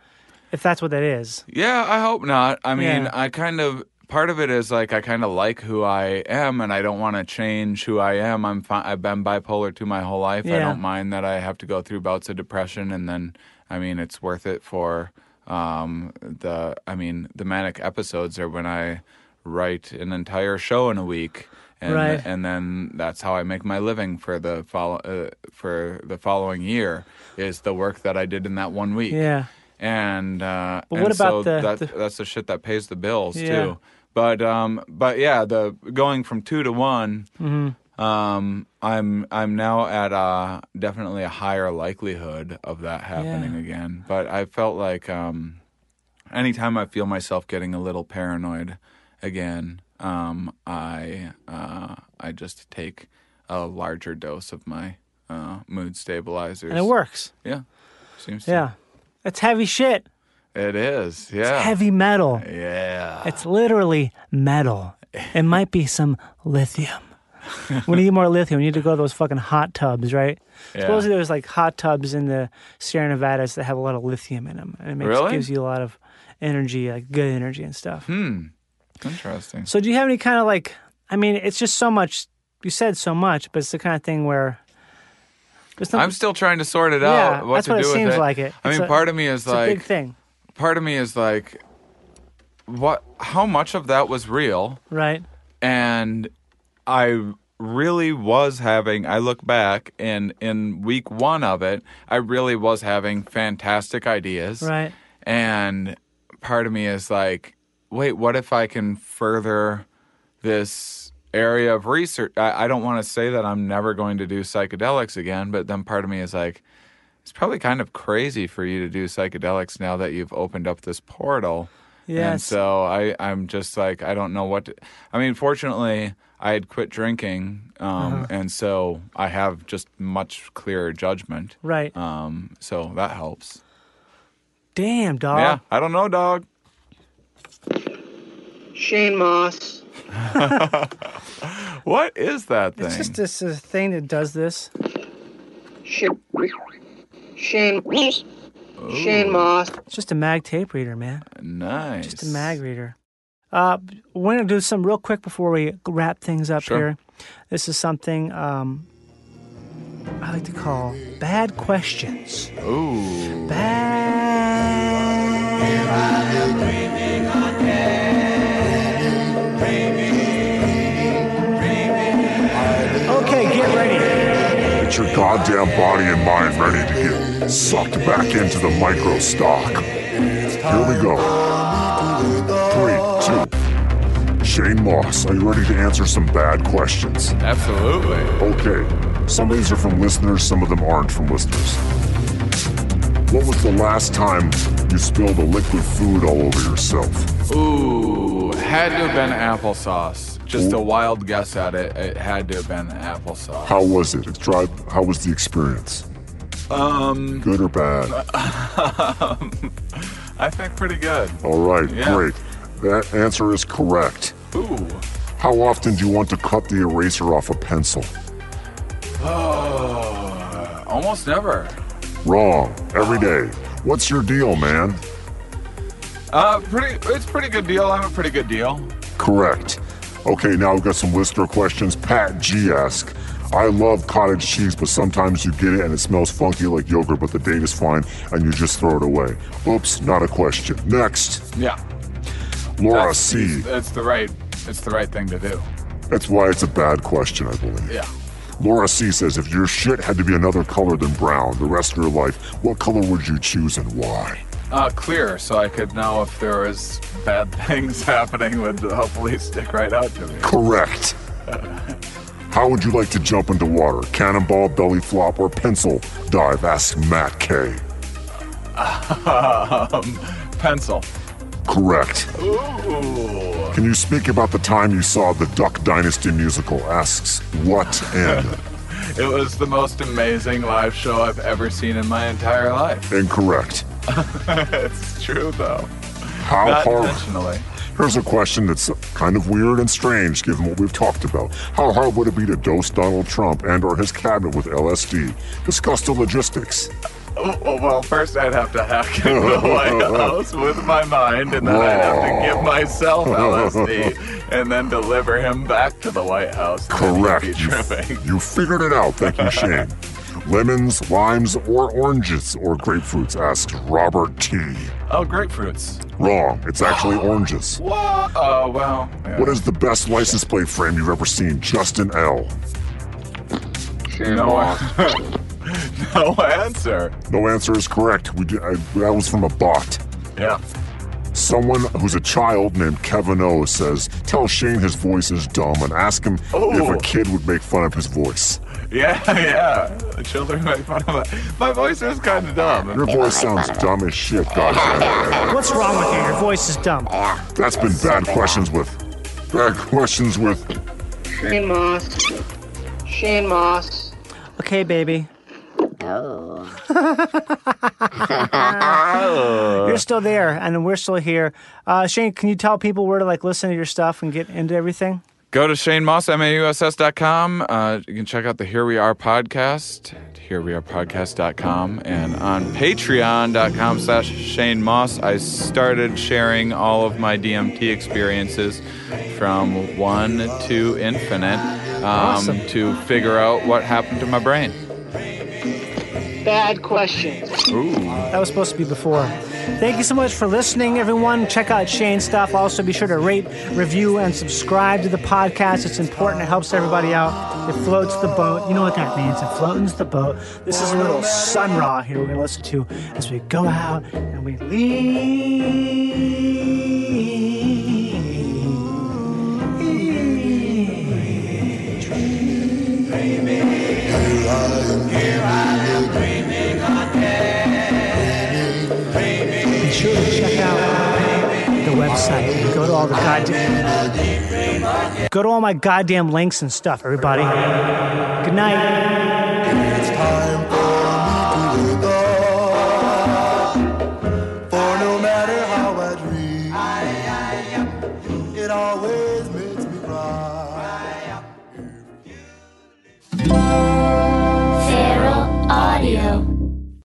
if that's what that is. Yeah, I hope not. I mean, Yeah. I kind of part of it is like I kind of like who I am, and I don't want to change who I am. I'm fi- I've been bipolar to my whole life. I don't mind that I have to go through bouts of depression, and then I mean, it's worth it for um, the. I mean, the manic episodes are when I write an entire show in a week. and Right. and then that's how I make my living for the follow uh, for the following year is the work that I did in that one week. Yeah. And uh, But and what about so the- that, the- that's the shit that pays the bills Yeah. too. But um, but yeah, the going from two to one. Mm-hmm. Um, I'm I'm now at uh definitely a higher likelihood of that happening Yeah. again. But I felt like um, anytime I feel myself getting a little paranoid again, um, I uh, I just take a larger dose of my uh, mood stabilizers. And it works. Yeah, seems. to. Yeah. It's heavy shit. it is. Yeah, Heavy metal. Yeah, It's literally metal. It might be some lithium. we need more lithium. We need to go to those fucking hot tubs, right? Yeah. Supposedly there's like hot tubs in the Sierra Nevadas that have a lot of lithium in them. And it makes, Really? gives you a lot of energy, like good energy and stuff. Hmm. Interesting. So do you have any kind of like, I mean, it's just so much, you said so much, but it's the kind of thing where I'm still trying to sort it Yeah, out. What that's to what do with seems it. like it. I It's mean, a- part of me is like, big thing, part of me is like, what? How much of that was real? right? And I really was having. I look back, and in week one of it, I really was having fantastic ideas. Right. And part of me is like, wait, what if I can further this area of research? I, I don't want to say that I'm never going to do psychedelics again, but then part of me is like, it's probably kind of crazy for you to do psychedelics now that you've opened up this portal. Yes. And so I, I'm just like, I don't know what to. I mean, fortunately, I had quit drinking. Um, And so I have just much clearer judgment. Right. Um, so that helps. Damn, dog. Yeah, I don't know, dog. Shane Mauss. What is that thing? It's just this uh, thing that does this. Shane. Shane. Shane Mauss. It's just a mag tape reader, man. nice. Just a mag reader. Uh, we're gonna do some real quick before we wrap things up Sure. here. This is something um, I like to call bad questions. Ooh. Okay, get ready. Get your goddamn body and mind ready to get sucked back into the micro stock. Here we go. Shane Mauss, are you ready to answer some bad questions? Absolutely. Okay. Some of these are from listeners, some of them aren't from listeners. What was the last time you spilled a liquid food all over yourself? Ooh. Had to have been applesauce. Just a wild guess at it. It had to have been applesauce. How was it? Try, how was the experience? Um, Good or bad? I think pretty good. All right, Yeah. great. That answer is correct. Ooh. How often do you want to cut the eraser off a pencil? Oh, almost never. Wrong. Every day. What's your deal, man? Uh, pretty. It's a pretty good deal. I'm a pretty good deal. Correct. Okay, now we've got some listener questions. Pat G asks, I love cottage cheese, but sometimes you get it and it smells funky like yogurt, but the date is fine and you just throw it away. Oops, not a question. Next, Yeah. Laura That's, C. It's the right. It's the right thing to do. That's why it's a bad question, I believe. Yeah. Laura C says, if your shit had to be another color than brown the rest of your life, what color would you choose and why? Uh, clear, so I could know if there was bad things happening. Would hopefully stick right out to me. Correct. How would you like to jump into water? Cannonball, belly flop, or pencil dive? Ask Matt K. Um, pencil. Correct. Ooh. Can you speak about the time you saw the Duck Dynasty musical? Asks what and It was the most amazing live show I've ever seen in my entire life. incorrect. it's true though. How Not hard? intentionally. Here's a question that's kind of weird and strange given what we've talked about. How hard would it be to dose Donald Trump and or his cabinet with LSD? Discuss the logistics. Well, first I'd have to hack into the White House with my mind, and then I'd have to give myself LSD, and then deliver him back to the White House. and Correct. Be You, tripping. you figured it out. Thank you, Shane. Lemons, limes, or oranges or grapefruits? Asks Robert T. Oh, grapefruits. Wrong. It's actually oranges. What? Oh, well. yeah. What is the best license plate frame you've ever seen? Justin L. Shane No, Moss. no answer. No answer is correct. We did, I, that was from a bot. Yeah. Someone who's a child named Kevin O says, "Tell Shane his voice is dumb and ask him Oh. if a kid would make fun of his voice. Yeah, yeah. Children make fun of it. My voice is kind of dumb. Your voice sounds dumb as shit, guys. What's wrong with you? Your voice is dumb. That's been bad questions with bad questions with Shane Mauss. Shane Mauss. Okay, baby. Oh. You're still there, and we're still here. Uh, Shane, can you tell people where to like listen to your stuff and get into everything? Go to ShaneMauss.com. Uh, you can check out the Here We Are podcast, herewearepodcast.com, and on patreon.com slash Shane Mauss. I started sharing all of my DMT experiences from one to infinite um, Awesome. to figure out what happened to my brain. Bad questions. Ooh. That was supposed to be before. Thank you so much for listening, everyone. Check out Shane's stuff. Also, be sure to rate, review, and subscribe to the podcast. It's important. It helps everybody out. It floats the boat. You know what that means. It floats the boat. This is a little Sun Ra here we're going to listen to as we go out and we leave. Website go to all the goddamn go to all my goddamn links and stuff, everybody. Good night.